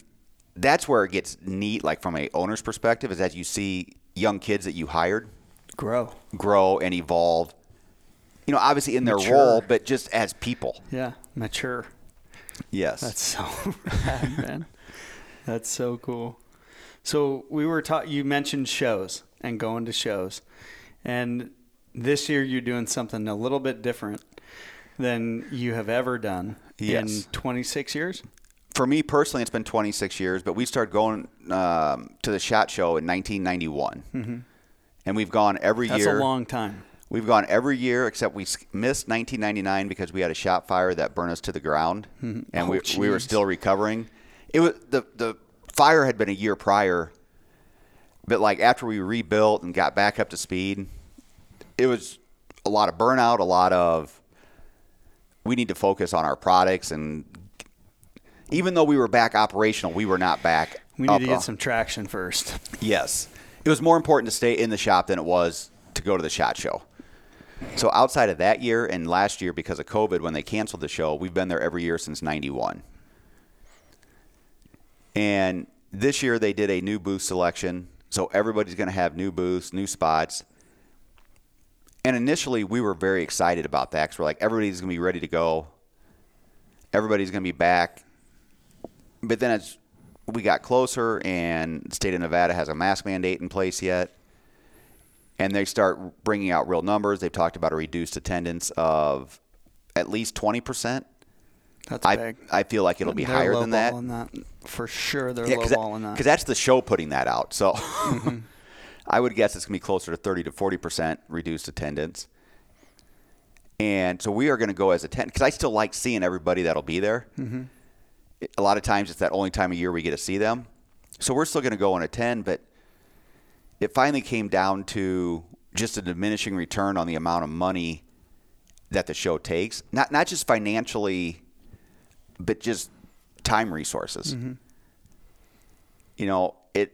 that's where it gets neat, like from a owner's perspective, is as you see young kids that you hired Grow. grow and evolve. You know, obviously in their Mature. role, but just as people. Yeah. Mature. Yes. That's so rad, man. That's so cool. So we were taught. You mentioned shows and going to shows, and this year you're doing something a little bit different than you have ever done Yes. in 26 years. for me personally, it's been 26 years, but we started going um, to the Shot Show in 1991, and we've gone every Mm-hmm. That's a long time. We've gone every year except we missed 1999 because we had a shop fire that burned us to the ground, and Oh, we, we were still recovering. It was the the fire had been a year prior, but like after we rebuilt and got back up to speed, it was a lot of burnout, a lot of we need to focus on our products and even though we were back operational, we were not back. We need up- to uh, get some traction first. Yes. It was more important to stay in the shop than it was to go to the SHOT Show. So outside of that year and last year because of COVID when they canceled the show, we've been there every year since 91. And this year they did a new booth selection. So everybody's going to have new booths, new spots. And initially we were very excited about that because we're like, everybody's going to be ready to go. Everybody's going to be back. But then as we got closer and the state of Nevada has a mask mandate in place yet, and they start bringing out real numbers. They've talked about a reduced attendance of at least 20%. That's I, big. I feel like it'll be They're higher than that. that. For sure, they're Yeah, because lowballing that. that's the show putting that out. So Mm-hmm. I would guess it's going to be closer to 30 to 40% reduced attendance. And so we are going to go as a 10 because I still like seeing everybody that'll be there. Mm-hmm. A lot of times it's that only time of year we get to see them. So we're still going to go on a 10, but it finally came down to just a diminishing return on the amount of money that the show takes. Not not just financially, but just time resources. Mm-hmm. You know, it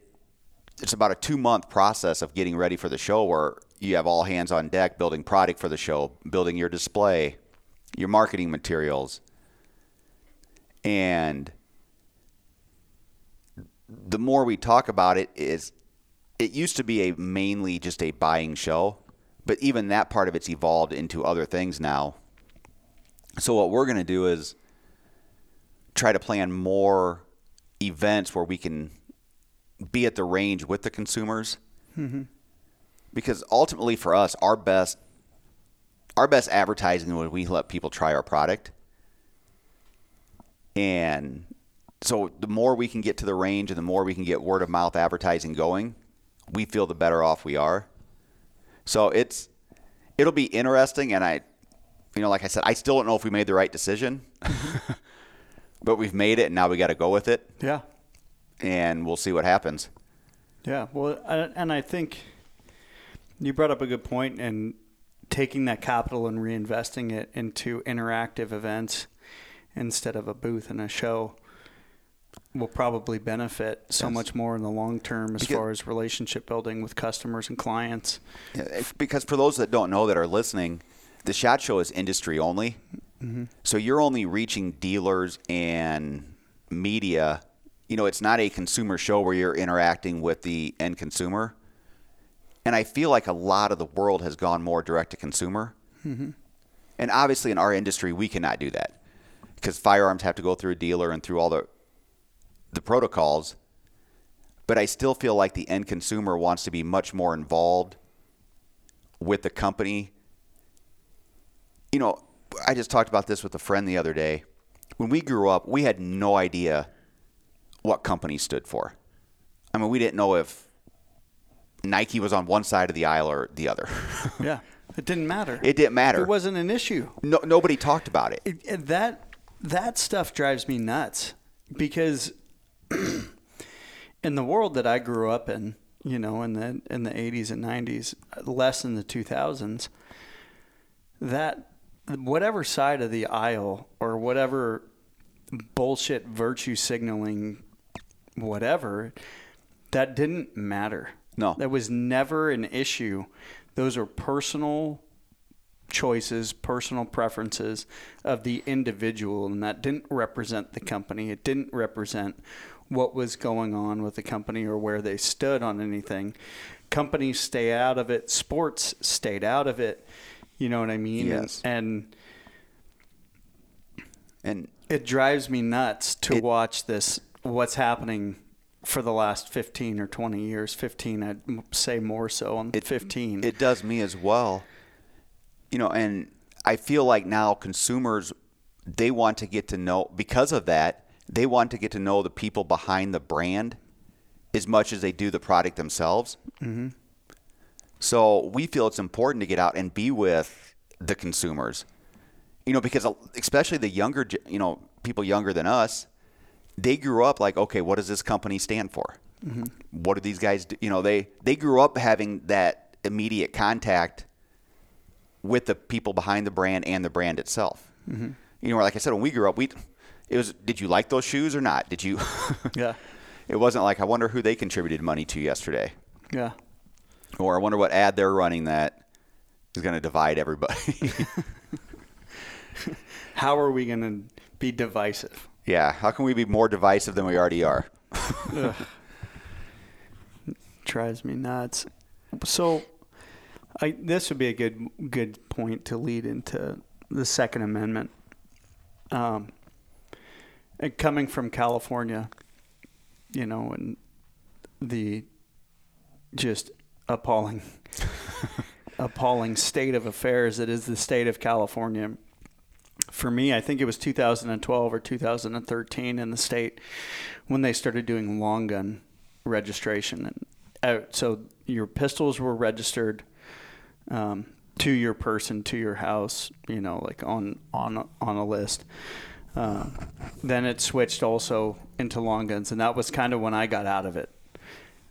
it's about a two month process of getting ready for the show where you have all hands on deck building product for the show, building your display, your marketing materials, and the more we talk about it is it used to be a mainly just a buying show, but even that part of it's evolved into other things now. So what we're going to do is try to plan more events where we can be at the range with the consumers. Mm-hmm. Because ultimately for us, our best our best advertising is when we let people try our product. And so the more we can get to the range and the more we can get word of mouth advertising going, we feel the better off we are. So it's it'll be interesting and I you know like I said I still don't know if we made the right decision. but we've made it and now we got to go with it. Yeah. And we'll see what happens. Yeah, well and I think you brought up a good point and taking that capital and reinvesting it into interactive events instead of a booth and a show will probably benefit so yes. much more in the long term as because, far as relationship building with customers and clients. Because for those that don't know that are listening, the SHOT Show is industry only. Mm-hmm. So you're only reaching dealers and media. You know, it's not a consumer show where you're interacting with the end consumer. And I feel like a lot of the world has gone more direct to consumer. Mm-hmm. And obviously, in our industry, we cannot do that because firearms have to go through a dealer and through all the the protocols, but I still feel like the end consumer wants to be much more involved with the company. You know, I just talked about this with a friend the other day. When we grew up, we had no idea what company stood for. I mean, we didn't know if Nike was on one side of the aisle or the other. yeah, it didn't matter. It didn't matter. It wasn't an issue. No, nobody talked about it. it, it that that stuff drives me nuts because in the world that I grew up in, you know, in the in the 80s and 90s, less in the 2000s, that whatever side of the aisle or whatever bullshit virtue signaling whatever that didn't matter. No. That was never an issue. Those are personal choices, personal preferences of the individual, and that didn't represent the company. It didn't represent what was going on with the company or where they stood on anything. Companies stay out of it. Sports stayed out of it. You know what I mean? Yes. And and, and it drives me nuts to it, watch this. What's happening for the last 15 or 20 years 15 i'd say more so on it, 15 it does me as well you know and i feel like now consumers they want to get to know because of that they want to get to know the people behind the brand as much as they do the product themselves. Mm-hmm. So we feel it's important to get out and be with the consumers. You know, because especially the younger, you know, people younger than us, they grew up like, okay, what does this company stand for? Mm-hmm. What do these guys do? You know, they they grew up having that immediate contact with the people behind the brand and the brand itself. Mm-hmm. You know, like I said, when we grew up, we it was did you like those shoes or not? Did you Yeah. It wasn't like I wonder who they contributed money to yesterday. Yeah. Or I wonder what ad they're running that is going to divide everybody. how are we going to be divisive? Yeah, how can we be more divisive than we already are? Drives me nuts. So, I this would be a good good point to lead into the Second Amendment. Um, and coming from California, you know, and the just appalling, appalling state of affairs that is the state of California. For me, I think it was 2012 or 2013 in the state when they started doing long gun registration. And uh, so your pistols were registered um, to your person, to your house, you know, like on on on a list. Uh, then it switched also into long guns, and that was kind of when I got out of it.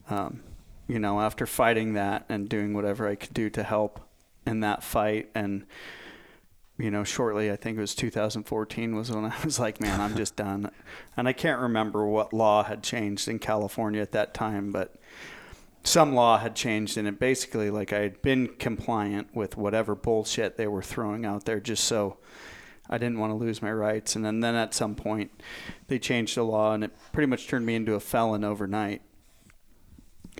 Um, you know, after fighting that and doing whatever I could do to help in that fight, and you know, shortly I think it was 2014 was when I was like, man, I'm just done. And I can't remember what law had changed in California at that time, but some law had changed and it basically like I had been compliant with whatever bullshit they were throwing out there just so I didn't want to lose my rights. And then, then at some point, they changed the law, and it pretty much turned me into a felon overnight.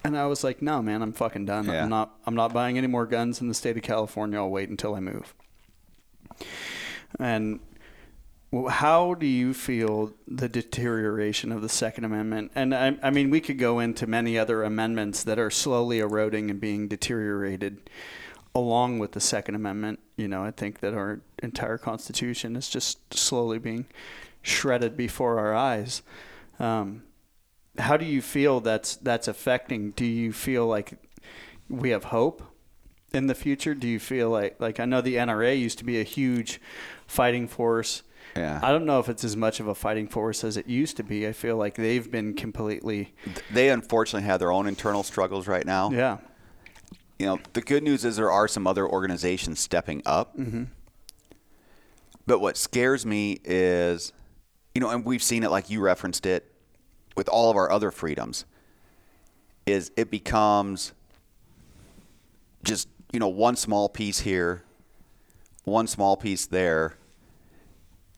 And I was like, no, man, I'm fucking done. Yeah. I'm not. I'm not buying any more guns in the state of California. I'll wait until I move. And how do you feel the deterioration of the Second Amendment? And I, I mean, we could go into many other amendments that are slowly eroding and being deteriorated along with the Second Amendment. You know, I think that our entire Constitution is just slowly being shredded before our eyes. Um, how do you feel that's that's affecting? Do you feel like we have hope in the future? Do you feel like like I know the NRA used to be a huge fighting force. Yeah. I don't know if it's as much of a fighting force as it used to be. I feel like they've been completely They unfortunately have their own internal struggles right now. yeah. You know, the good news is there are some other organizations stepping up. Mm-hmm. But what scares me is, you know, and we've seen it like you referenced it with all of our other freedoms, is it becomes just, you know, one small piece here, one small piece there,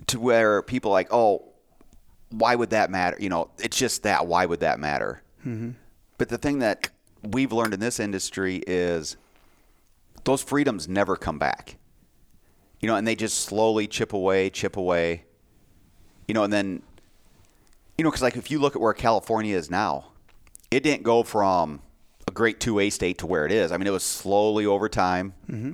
to where people are like, oh, why would that matter? You know, it's just that. Why would that matter? But the thing that we've learned in this industry is those freedoms never come back. You know, and they just slowly chip away, chip away. You know, and then, you know, because like if you look at where California is now, it didn't go from a great 2A state to where it is. I mean, it was slowly over time. Mm-hmm.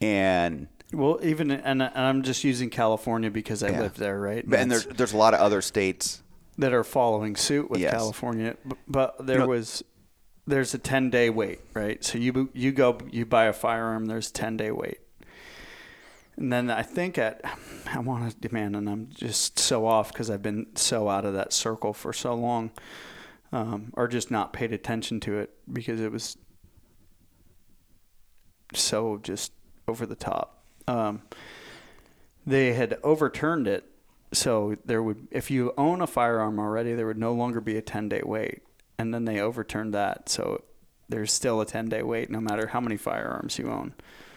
And Well, even and I'm just using California because I Yeah. live there, right? But, and there's there's a lot of other states. That are following suit with Yes. California. But there know- was there's a 10 day wait, right? So you you go you buy a firearm, there's 10 day wait. And then I think at I want to demand, and I'm just so off because I've been so out of that circle for so long, um, or just not paid attention to it because it was so just over the top. Um, they had overturned it so there would if you own a firearm already there would no longer be a 10 day wait and then they overturned that so there's still a 10 day wait no matter how many firearms you own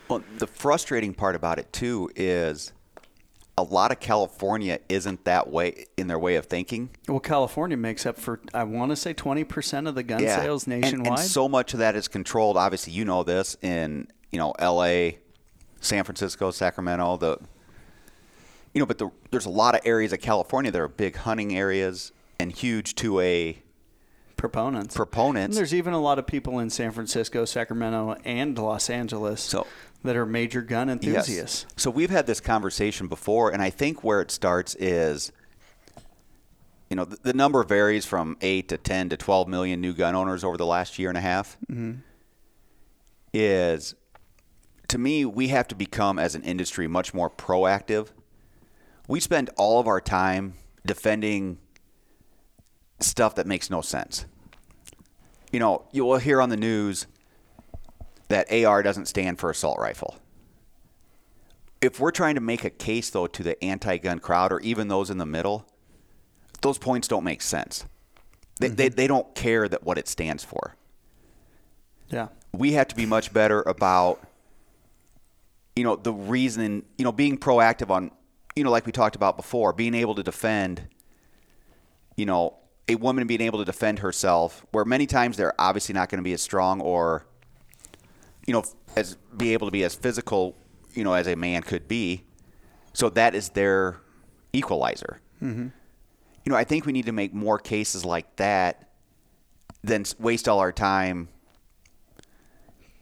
Well, the frustrating part about it too is a lot of California isn't that way in their way of thinking. well california makes up for i want to say 20% of the gun sales And- nationwide And, so much of that is controlled. Obviously, you know this in you know L.A., San Francisco, Sacramento. The you know, but the, there's a lot of areas of California that are big hunting areas and huge two A proponents and proponents. there's even a lot of people in san francisco sacramento and los angeles So- that are major gun enthusiasts Yes. So we've had this conversation before, and I think where it starts is, you know, the, the number varies from eight to ten to twelve million new gun owners over the last year and a half. Mm-hmm. Is to me, we have to become as an industry much more proactive. We spend all of our time defending stuff that makes no sense. You know, you will hear on the news that AR doesn't stand for assault rifle. If we're trying to make a case, though, to the anti gun crowd or even those in the middle, those points don't make sense. They, they, mm-hmm. they don't care that what it stands for. yeah We have to be much better about, you know, the reason, you know, being proactive on, you know, like we talked about before, being able to defend, you know, a woman being able to defend herself, where many times they're obviously not going to be as strong or, you know, as be able to be as physical, you know, as a man could be. So that is their equalizer. Mm-hmm. You know, I think we need to make more cases like that than waste all our time.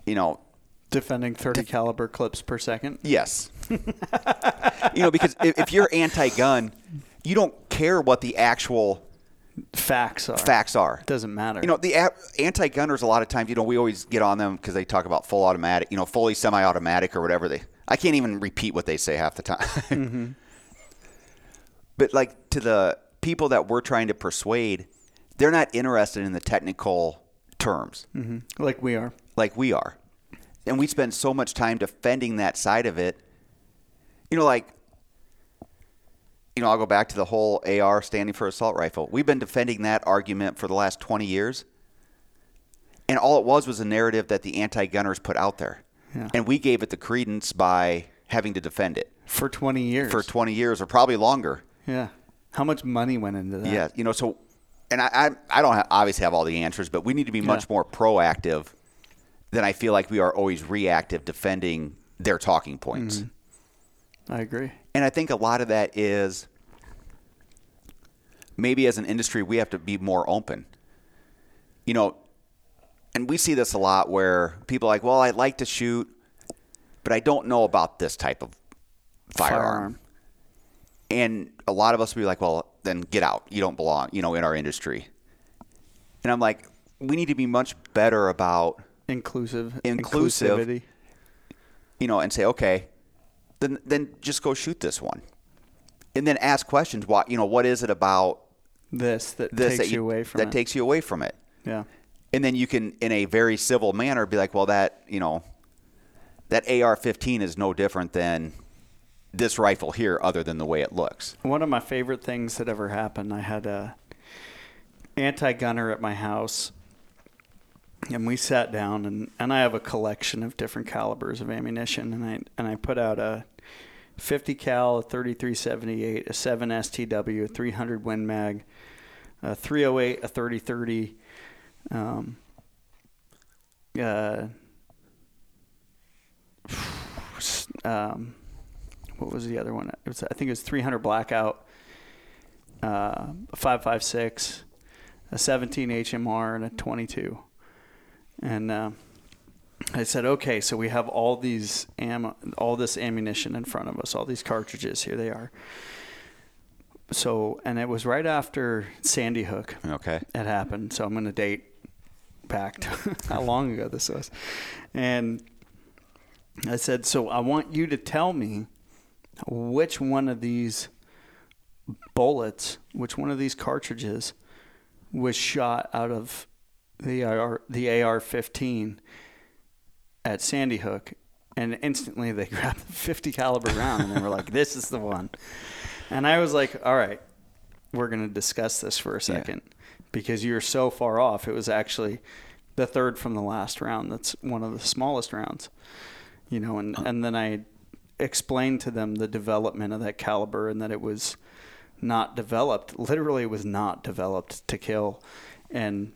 You know, defending 30 caliber clips per second yes. you know, because if, if you're anti-gun, you don't care what the actual facts are facts are. doesn't matter You know, the a- anti-gunners a lot of times, you know, we always get on them because they talk about full automatic, you know, fully semi-automatic or whatever they. I can't even repeat what they say half the time. Mm-hmm. But like to the people that we're trying to persuade, they're not interested in the technical terms mm-hmm. like we are like we are. And we spend so much time defending that side of it. You know, like, you know, I'll go back to the whole AR standing for assault rifle. We've been defending that argument for the last 20 years. And all it was was a narrative that the anti gunners put out there. Yeah. And we gave it the credence by having to defend it for 20 years. for 20 years or probably longer. yeah. How much money went into that? Yeah, you know, so and I I, I don't ha obviously have all the answers, but we need to be much Yeah. more proactive than I feel like we are always reactive defending their talking points. Mm-hmm. I agree. And I think a lot of that is maybe as an industry we have to be more open. You know, and we see this a lot where people are like, "Well, I'd like to shoot, but I don't know about this type of firearm." And a lot of us will be like, "Well, then get out. You don't belong, you know, in our industry." And I'm like, we need to be much better about Inclusive. Inclusive. Inclusivity. you know, and say, okay, then then just go shoot this one, and then ask questions. Why, you know, what is it about This that this takes that you away from that it. takes you away from it? yeah. And then you can, in a very civil manner, be like, well, that you know, that AR-15 is no different than this rifle here, other than the way it looks. One of my favorite things that ever happened, I had a anti-gunner at my house, and we sat down, and, and I have a collection of different calibers of ammunition, and I and I put out a 50 cal, a 3378, a 7 STW, a 300 Win Mag, a 308, a 3030, um, uh, um, what was the other one? It was, I think it was 300 blackout, uh, a 556, a 17 HMR, and a 22. And uh, I said, okay, so we have all these ammo, all this ammunition in front of us, all these cartridges. Here they are. So, and it was right after Sandy Hook Okay. it happened. So I'm going to date back to how long ago this was. And I said, So I want you to tell me which one of these bullets, which one of these cartridges was shot out of the AR, the AR-15 at Sandy Hook, and instantly they grabbed the 50 caliber round and they were like, "This is the one." And I was like, "All right, we're going to discuss this for a second because you're so far off. It was actually the third from the last round. That's one of the smallest rounds, you know." And uh-huh. and then I explained to them the development of that caliber and that it was not developed. Literally, it was not developed to kill. And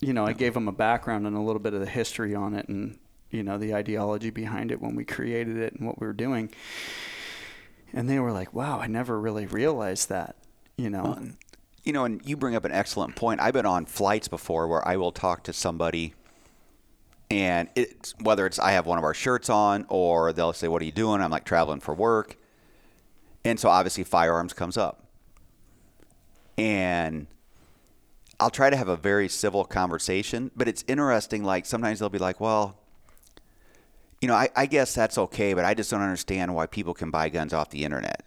you know, I gave them a background and a little bit of the history on it, and you know, the ideology behind it when we created it and what we were doing. And they were like, "Wow, I never really realized that." You know, You know, and you bring up an excellent point. I've been on flights before where I will talk to somebody, and it's whether it's I have one of our shirts on, or they'll say, "What are you doing?" I'm like traveling for work, and so obviously firearms comes up, and I'll try to have a very civil conversation. But it's interesting. Like sometimes they'll be like, "Well." You know, I, I guess that's okay, but I just don't understand why people can buy guns off the internet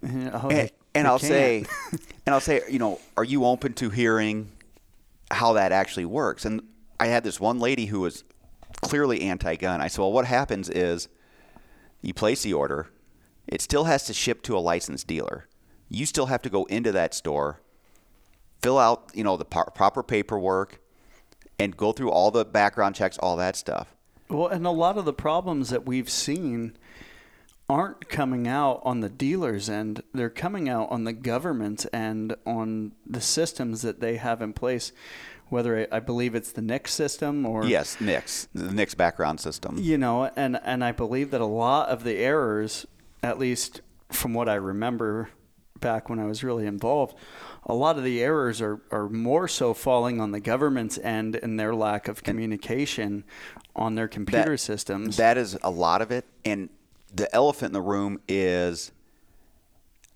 Oh, and, and I'll can't. say, and I'll say, you know, are you open to hearing how that actually works? And I had this one lady who was clearly anti-gun. I said, well, what happens is you place the order, it still has to ship to a licensed dealer. You still have to go into that store, fill out, you know, the par- proper paperwork, and go through all the background checks, all that stuff. Well, and a lot of the problems that we've seen aren't coming out on the dealers' end. They're coming out on the government's end on the systems that they have in place. Whether I I believe it's the NICS system or Yes, NICS, the NICS background system. you know, and and I believe that a lot of the errors, at least from what I remember back when I was really involved, a lot of the errors are, are more so falling on the government's end and their lack of communication on their computer systems. That is a lot of it. And the elephant in the room is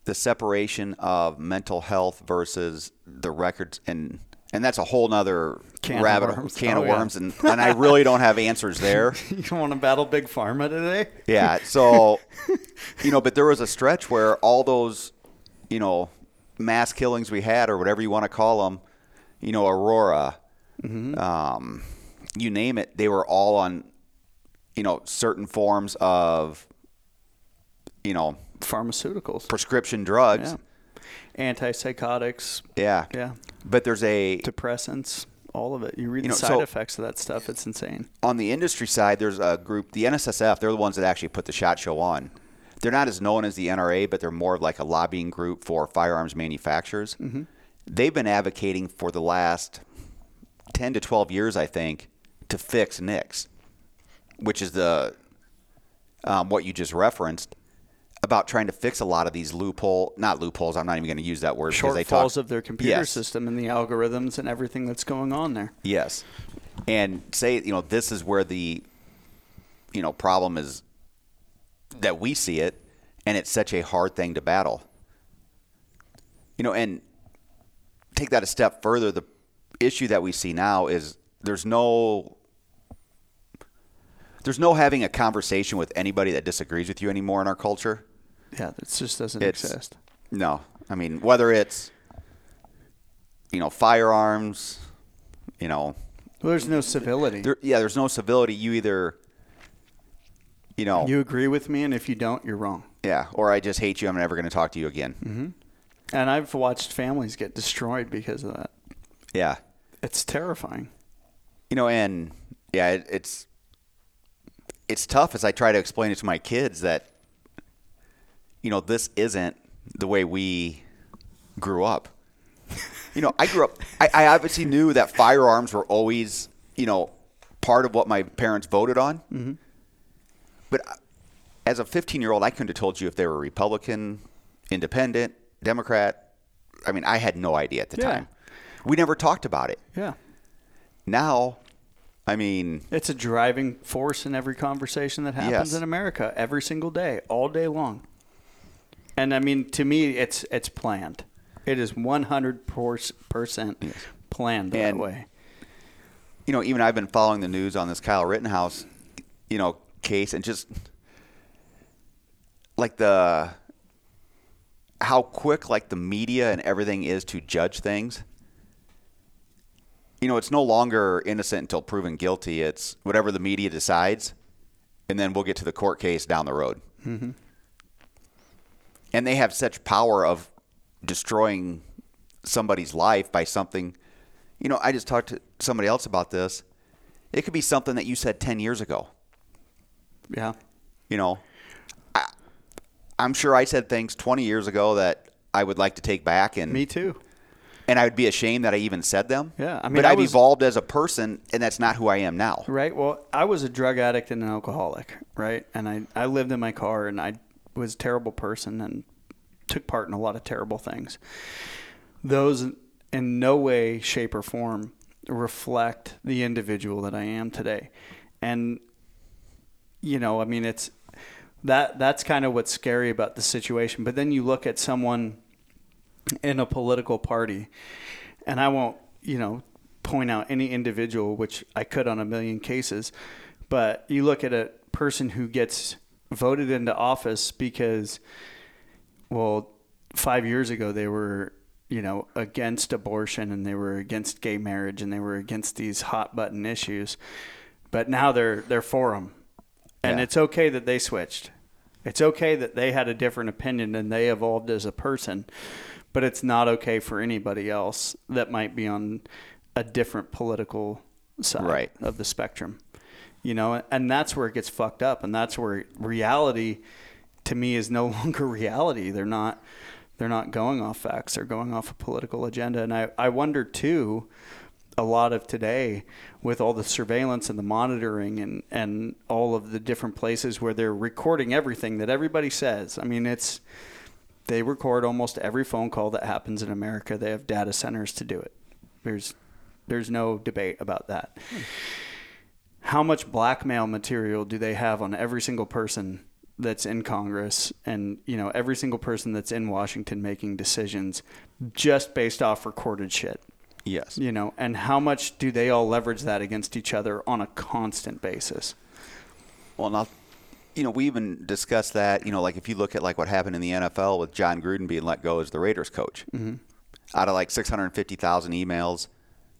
the separation of mental health versus the records and and that's a whole nother Can of rabbit worms. can Oh, of yeah. worms and, and I really don't have answers there. you want to battle big pharma today? Yeah. So you know, but there was a stretch where all those, you know, mass killings we had or whatever you want to call them, you know, Aurora, um, you name it, they were all on, you know, certain forms of, you know, Pharmaceuticals, prescription drugs. yeah, antipsychotics, Yeah. yeah, But there's a depressants, all of it. You read You the know, side so- effects of that stuff. It's insane. on the industry side, there's a group, the NSSF. They're the ones that actually put the shot show on. They're not as known as the NRA, but they're more of like a lobbying group for firearms manufacturers. Mm-hmm. They've been advocating for the last ten to twelve years, I think, to fix NICS, which is the um, what you just referenced about trying to fix a lot of these loophole, not loopholes. I'm not even going to use that word because they talk of their computer Yes. system and the algorithms and everything that's going on there. Yes. And say, you know, this is where the you know, problem is that we see it and it's such a hard thing to battle. You know, and take that a step further, the issue that we see now is there's no there's no having a conversation with anybody that disagrees with you anymore in our culture. Yeah, that just doesn't It's- exist. No. I mean, whether it's you know, firearms, you know, Well, there's no civility. there, yeah, there's no civility. You either, you know, you agree with me, and if you don't, you're wrong. yeah, or I just hate you. I'm never going to talk to you again. Mm-hmm. And I've watched families get destroyed because of that. Yeah, It's terrifying. You know, and yeah, it, it's it's tough as I try to explain it to my kids that, you know, this isn't the way we grew up. You know, I grew up. I, I obviously knew that firearms were always, you know, part of what my parents voted on. Mm-hmm. But as a 15 year old, I couldn't have told you if they were Republican, Independent, Democrat. I mean, I had no idea at the Yeah. time. We never talked about it. Yeah. Now, I mean, It's a driving force in every conversation that happens Yes. in America every single day, all day long. And I mean, to me, it's it's planned. It is 100% planned that And- way. you know, even I've been following the news on this Kyle Rittenhouse, you know, case and just like the how quick like the media and everything is to judge things. You know, it's no longer innocent until proven guilty. It's whatever the media decides, and then we'll get to the court case down the road. Mm-hmm. And they have such power of destroying somebody's life by something. You know, I just talked to somebody else about this. It could be something that you said 10 years ago. Yeah. You know, I, I'm sure I said things 20 years ago that I would like to take back and Me too. And I would be ashamed that I even said them. Yeah, I mean, but I I've was- evolved as a person, and that's not who I am now. Right. Well, I was a drug addict and an alcoholic, right? And I, I lived in my car and I was a terrible person and took part in a lot of terrible things. Those in no way, shape, or form reflect the individual that I am today. And, you know, I mean, it's that that's kind of what's scary about the situation. But then you look at someone in a political party, and I won't, you know, point out any individual, which I could on a million cases, but you look at a person who gets voted into office because, well, five years ago they were, you know, against abortion and they were against gay marriage and they were against these hot button issues, but now they're they're for them, and Yeah. it's okay that they switched. It's okay that they had a different opinion and they evolved as a person, but it's not okay for anybody else that might be on a different political side Right. of the spectrum. You know, and that's where it gets fucked up and that's where reality to me is no longer reality. They're not they're not going off facts, they're going off a political agenda. And I, I wonder too a lot of today with all the surveillance and the monitoring and, and all of the different places where they're recording everything that everybody says. I mean, it's they record almost every phone call that happens in America. They have data centers to do it. There's there's no debate about that. How much blackmail material do they have on every single person that's in Congress and you know every single person that's in Washington making decisions just based off recorded shit? Yes. you know and how much do they all leverage that against each other on a constant basis Well, not. You know, we even discussed that. You know, like if you look at like what happened in the NFL with Jon Gruden being let go as the Raiders coach, mm-hmm. out of like 650,000 emails,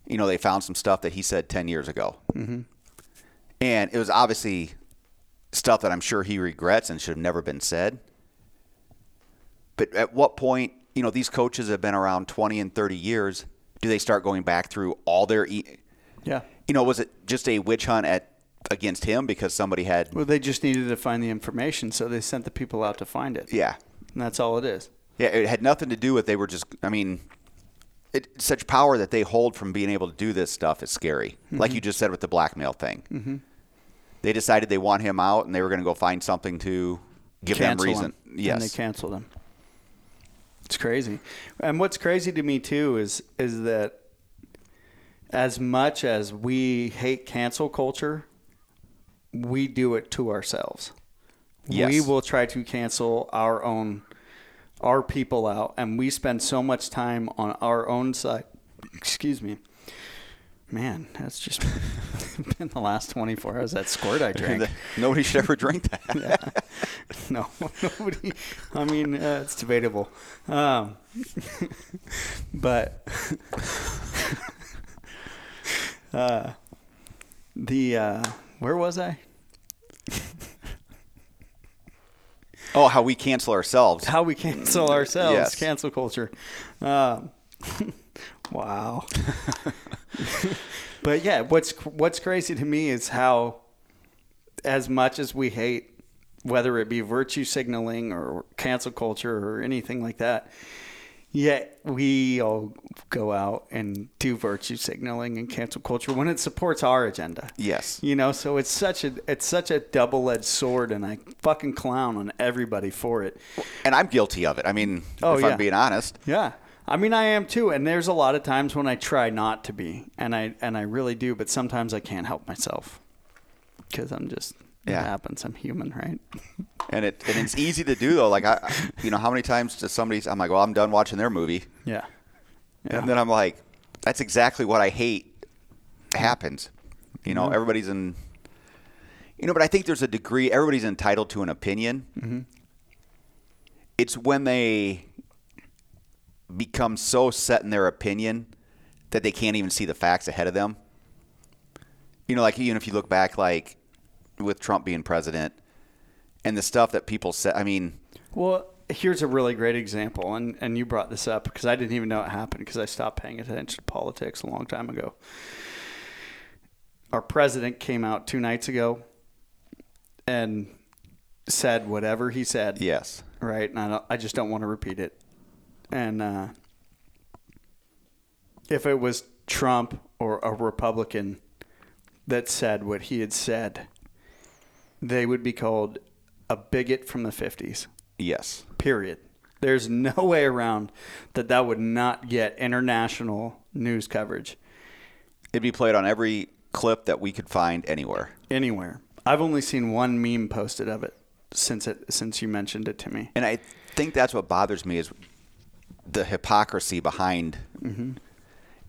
you know, they found some stuff that he said 10 years ago, mm-hmm. and it was obviously stuff that I'm sure he regrets and should have never been said. But at what point, you know, these coaches have been around 20 and 30 years. Do they start going back through all their e- Yeah. You know, was it just a witch hunt at against him because somebody had? Well, they just needed to find the information, so they sent the people out to find it. Yeah, And that's all it is. yeah. It had nothing to do with they were just. I mean, it, such power that they hold from being able to do this stuff is scary. Like you just said with the blackmail thing. Mm-hmm. They decided they want him out, and they were going to go find something to give Cancel them reason. them, Yes. And they canceled them. It's crazy. And what's crazy to me too is is that as much as we hate cancel culture, we do it to ourselves. Yes. We will try to cancel our own our people out and we spend so much time on our own side. Excuse me. Man, that's just been the last 24 hours that squirt I drank. Nobody should ever drink that. no, nobody. I mean, uh, it's debatable. Um, but uh, the uh, where was I? Oh, how we cancel ourselves. How we cancel ourselves? Yes. Cancel culture. Um, wow. but yeah, what's what's crazy to me is how, as much as we hate whether it be virtue signaling or cancel culture or anything like that, yet we all go out and do virtue signaling and cancel culture when it supports our agenda. Yes. You know, so it's such a it's such a double edged sword, and I fucking clown on everybody for it. And I'm guilty of it. I mean, Oh, if yeah. I'm being honest. Yeah. I mean I am too and there's a lot of times when I try not to be and I and I really do but sometimes I can't help myself cuz I'm just Yeah. it happens I'm human, right? And it and it's easy to do though. Like I, you know, how many times does somebody? I'm like, well, I'm done watching their movie, Yeah. Yeah. and then I'm like, that's exactly what I hate happens. You Mm-hmm. know, everybody's in. You know, but I think there's a degree. Everybody's entitled to an opinion. Mm-hmm. It's when they become so set in their opinion that they can't even see the facts ahead of them. You know, like even if you look back, like with Trump being president, and the stuff that people said. I mean, Well, here's a really great example, and, and you brought this up because I didn't even know it happened because I stopped paying attention to politics a long time ago. Our president came out two nights ago and said whatever he said. yes. right? And I, don't, I just don't want to repeat it. And uh, if it was Trump or a Republican that said what he had said, they would be called a bigot from the 50s, Yes. period. There's no way around that that would not get international news coverage It'd be played on every clip that we could find anywhere. anywhere. I've only seen one meme posted of it since it since you mentioned it to me. And I think that's what bothers me is the hypocrisy behind. Mm-hmm.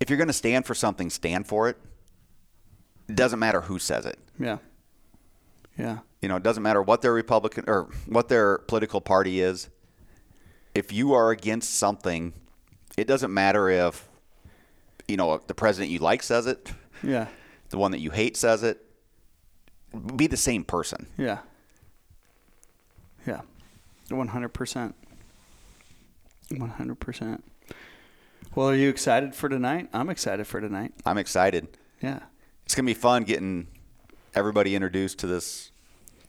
If you're going to stand for something, stand for it. It doesn't matter who says it. Yeah. Yeah. You know, it doesn't matter what their Republican or what their political party is. If you are against something, it doesn't matter if you know the president you like says it, Yeah. the one that you hate says it. Be the same person. Yeah. Yeah. 100%. 100%. Well, are you excited for tonight? I'm excited for tonight. I'm excited. Yeah. it's gonna be fun getting everybody introduced to this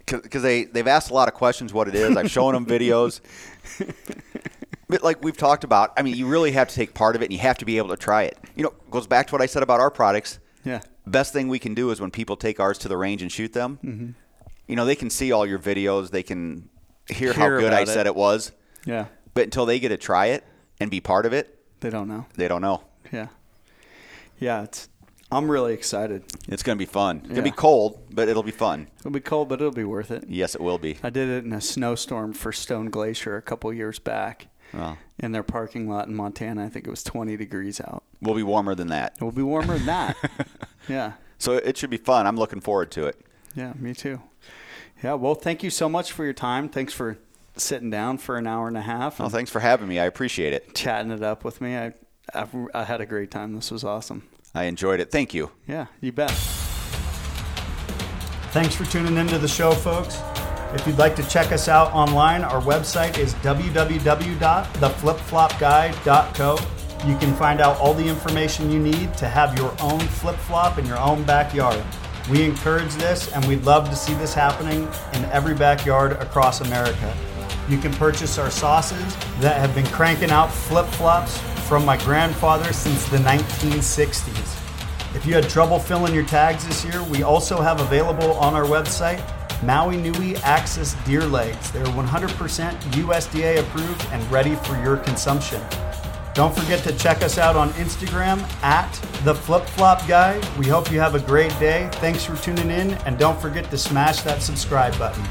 because they they've asked a lot of questions what it is. I've shown them videos, but like we've talked about, I mean, you really have to take part of it, and you have to be able to try it. You know, it goes back to what I said about our products. Yeah. Best thing we can do is when people take ours to the range and shoot them. Mm-hmm. You know, they can see all your videos, they can hear, Hear how good I it. said it was, Yeah. but until they get to try it and be part of it, They don't know. they don't know. Yeah. Yeah. It's. I'm really excited. It's going to be fun. It's going to be cold, but it'll be fun. It'll be cold, but it'll be worth it. Yes, it will be. I did it in a snowstorm for Stone Glacier a couple years back in their parking lot in Montana. I think it was 20 degrees out. we'll be warmer than that. We'll be warmer than that. yeah. So it should be fun. I'm looking forward to it. Yeah, me too. Yeah, well, thank you so much for your time. Thanks for sitting down for an hour and a half Well, thanks for having me. I appreciate it. chatting it up with me. I, I, I had a great time. This was awesome. I enjoyed it. Thank you. Yeah, you bet. Thanks for tuning into the show, folks. If you'd like to check us out online, our website is www.theflipflopguy.co. you can find out all the information you need to have your own flip flop in your own backyard. We encourage this and we'd love to see this happening in every backyard across America. You can purchase our sauces that have been cranking out flip flops from my grandfather since the 1960s. If you had trouble filling your tags this year, we also have available on our website Maui Nui Axis deer legs. They're 100% USDA approved and ready for your consumption. Don't forget to check us out on Instagram at the Flip Flop Guy. We hope you have a great day. Thanks for tuning in, and don't forget to smash that subscribe button.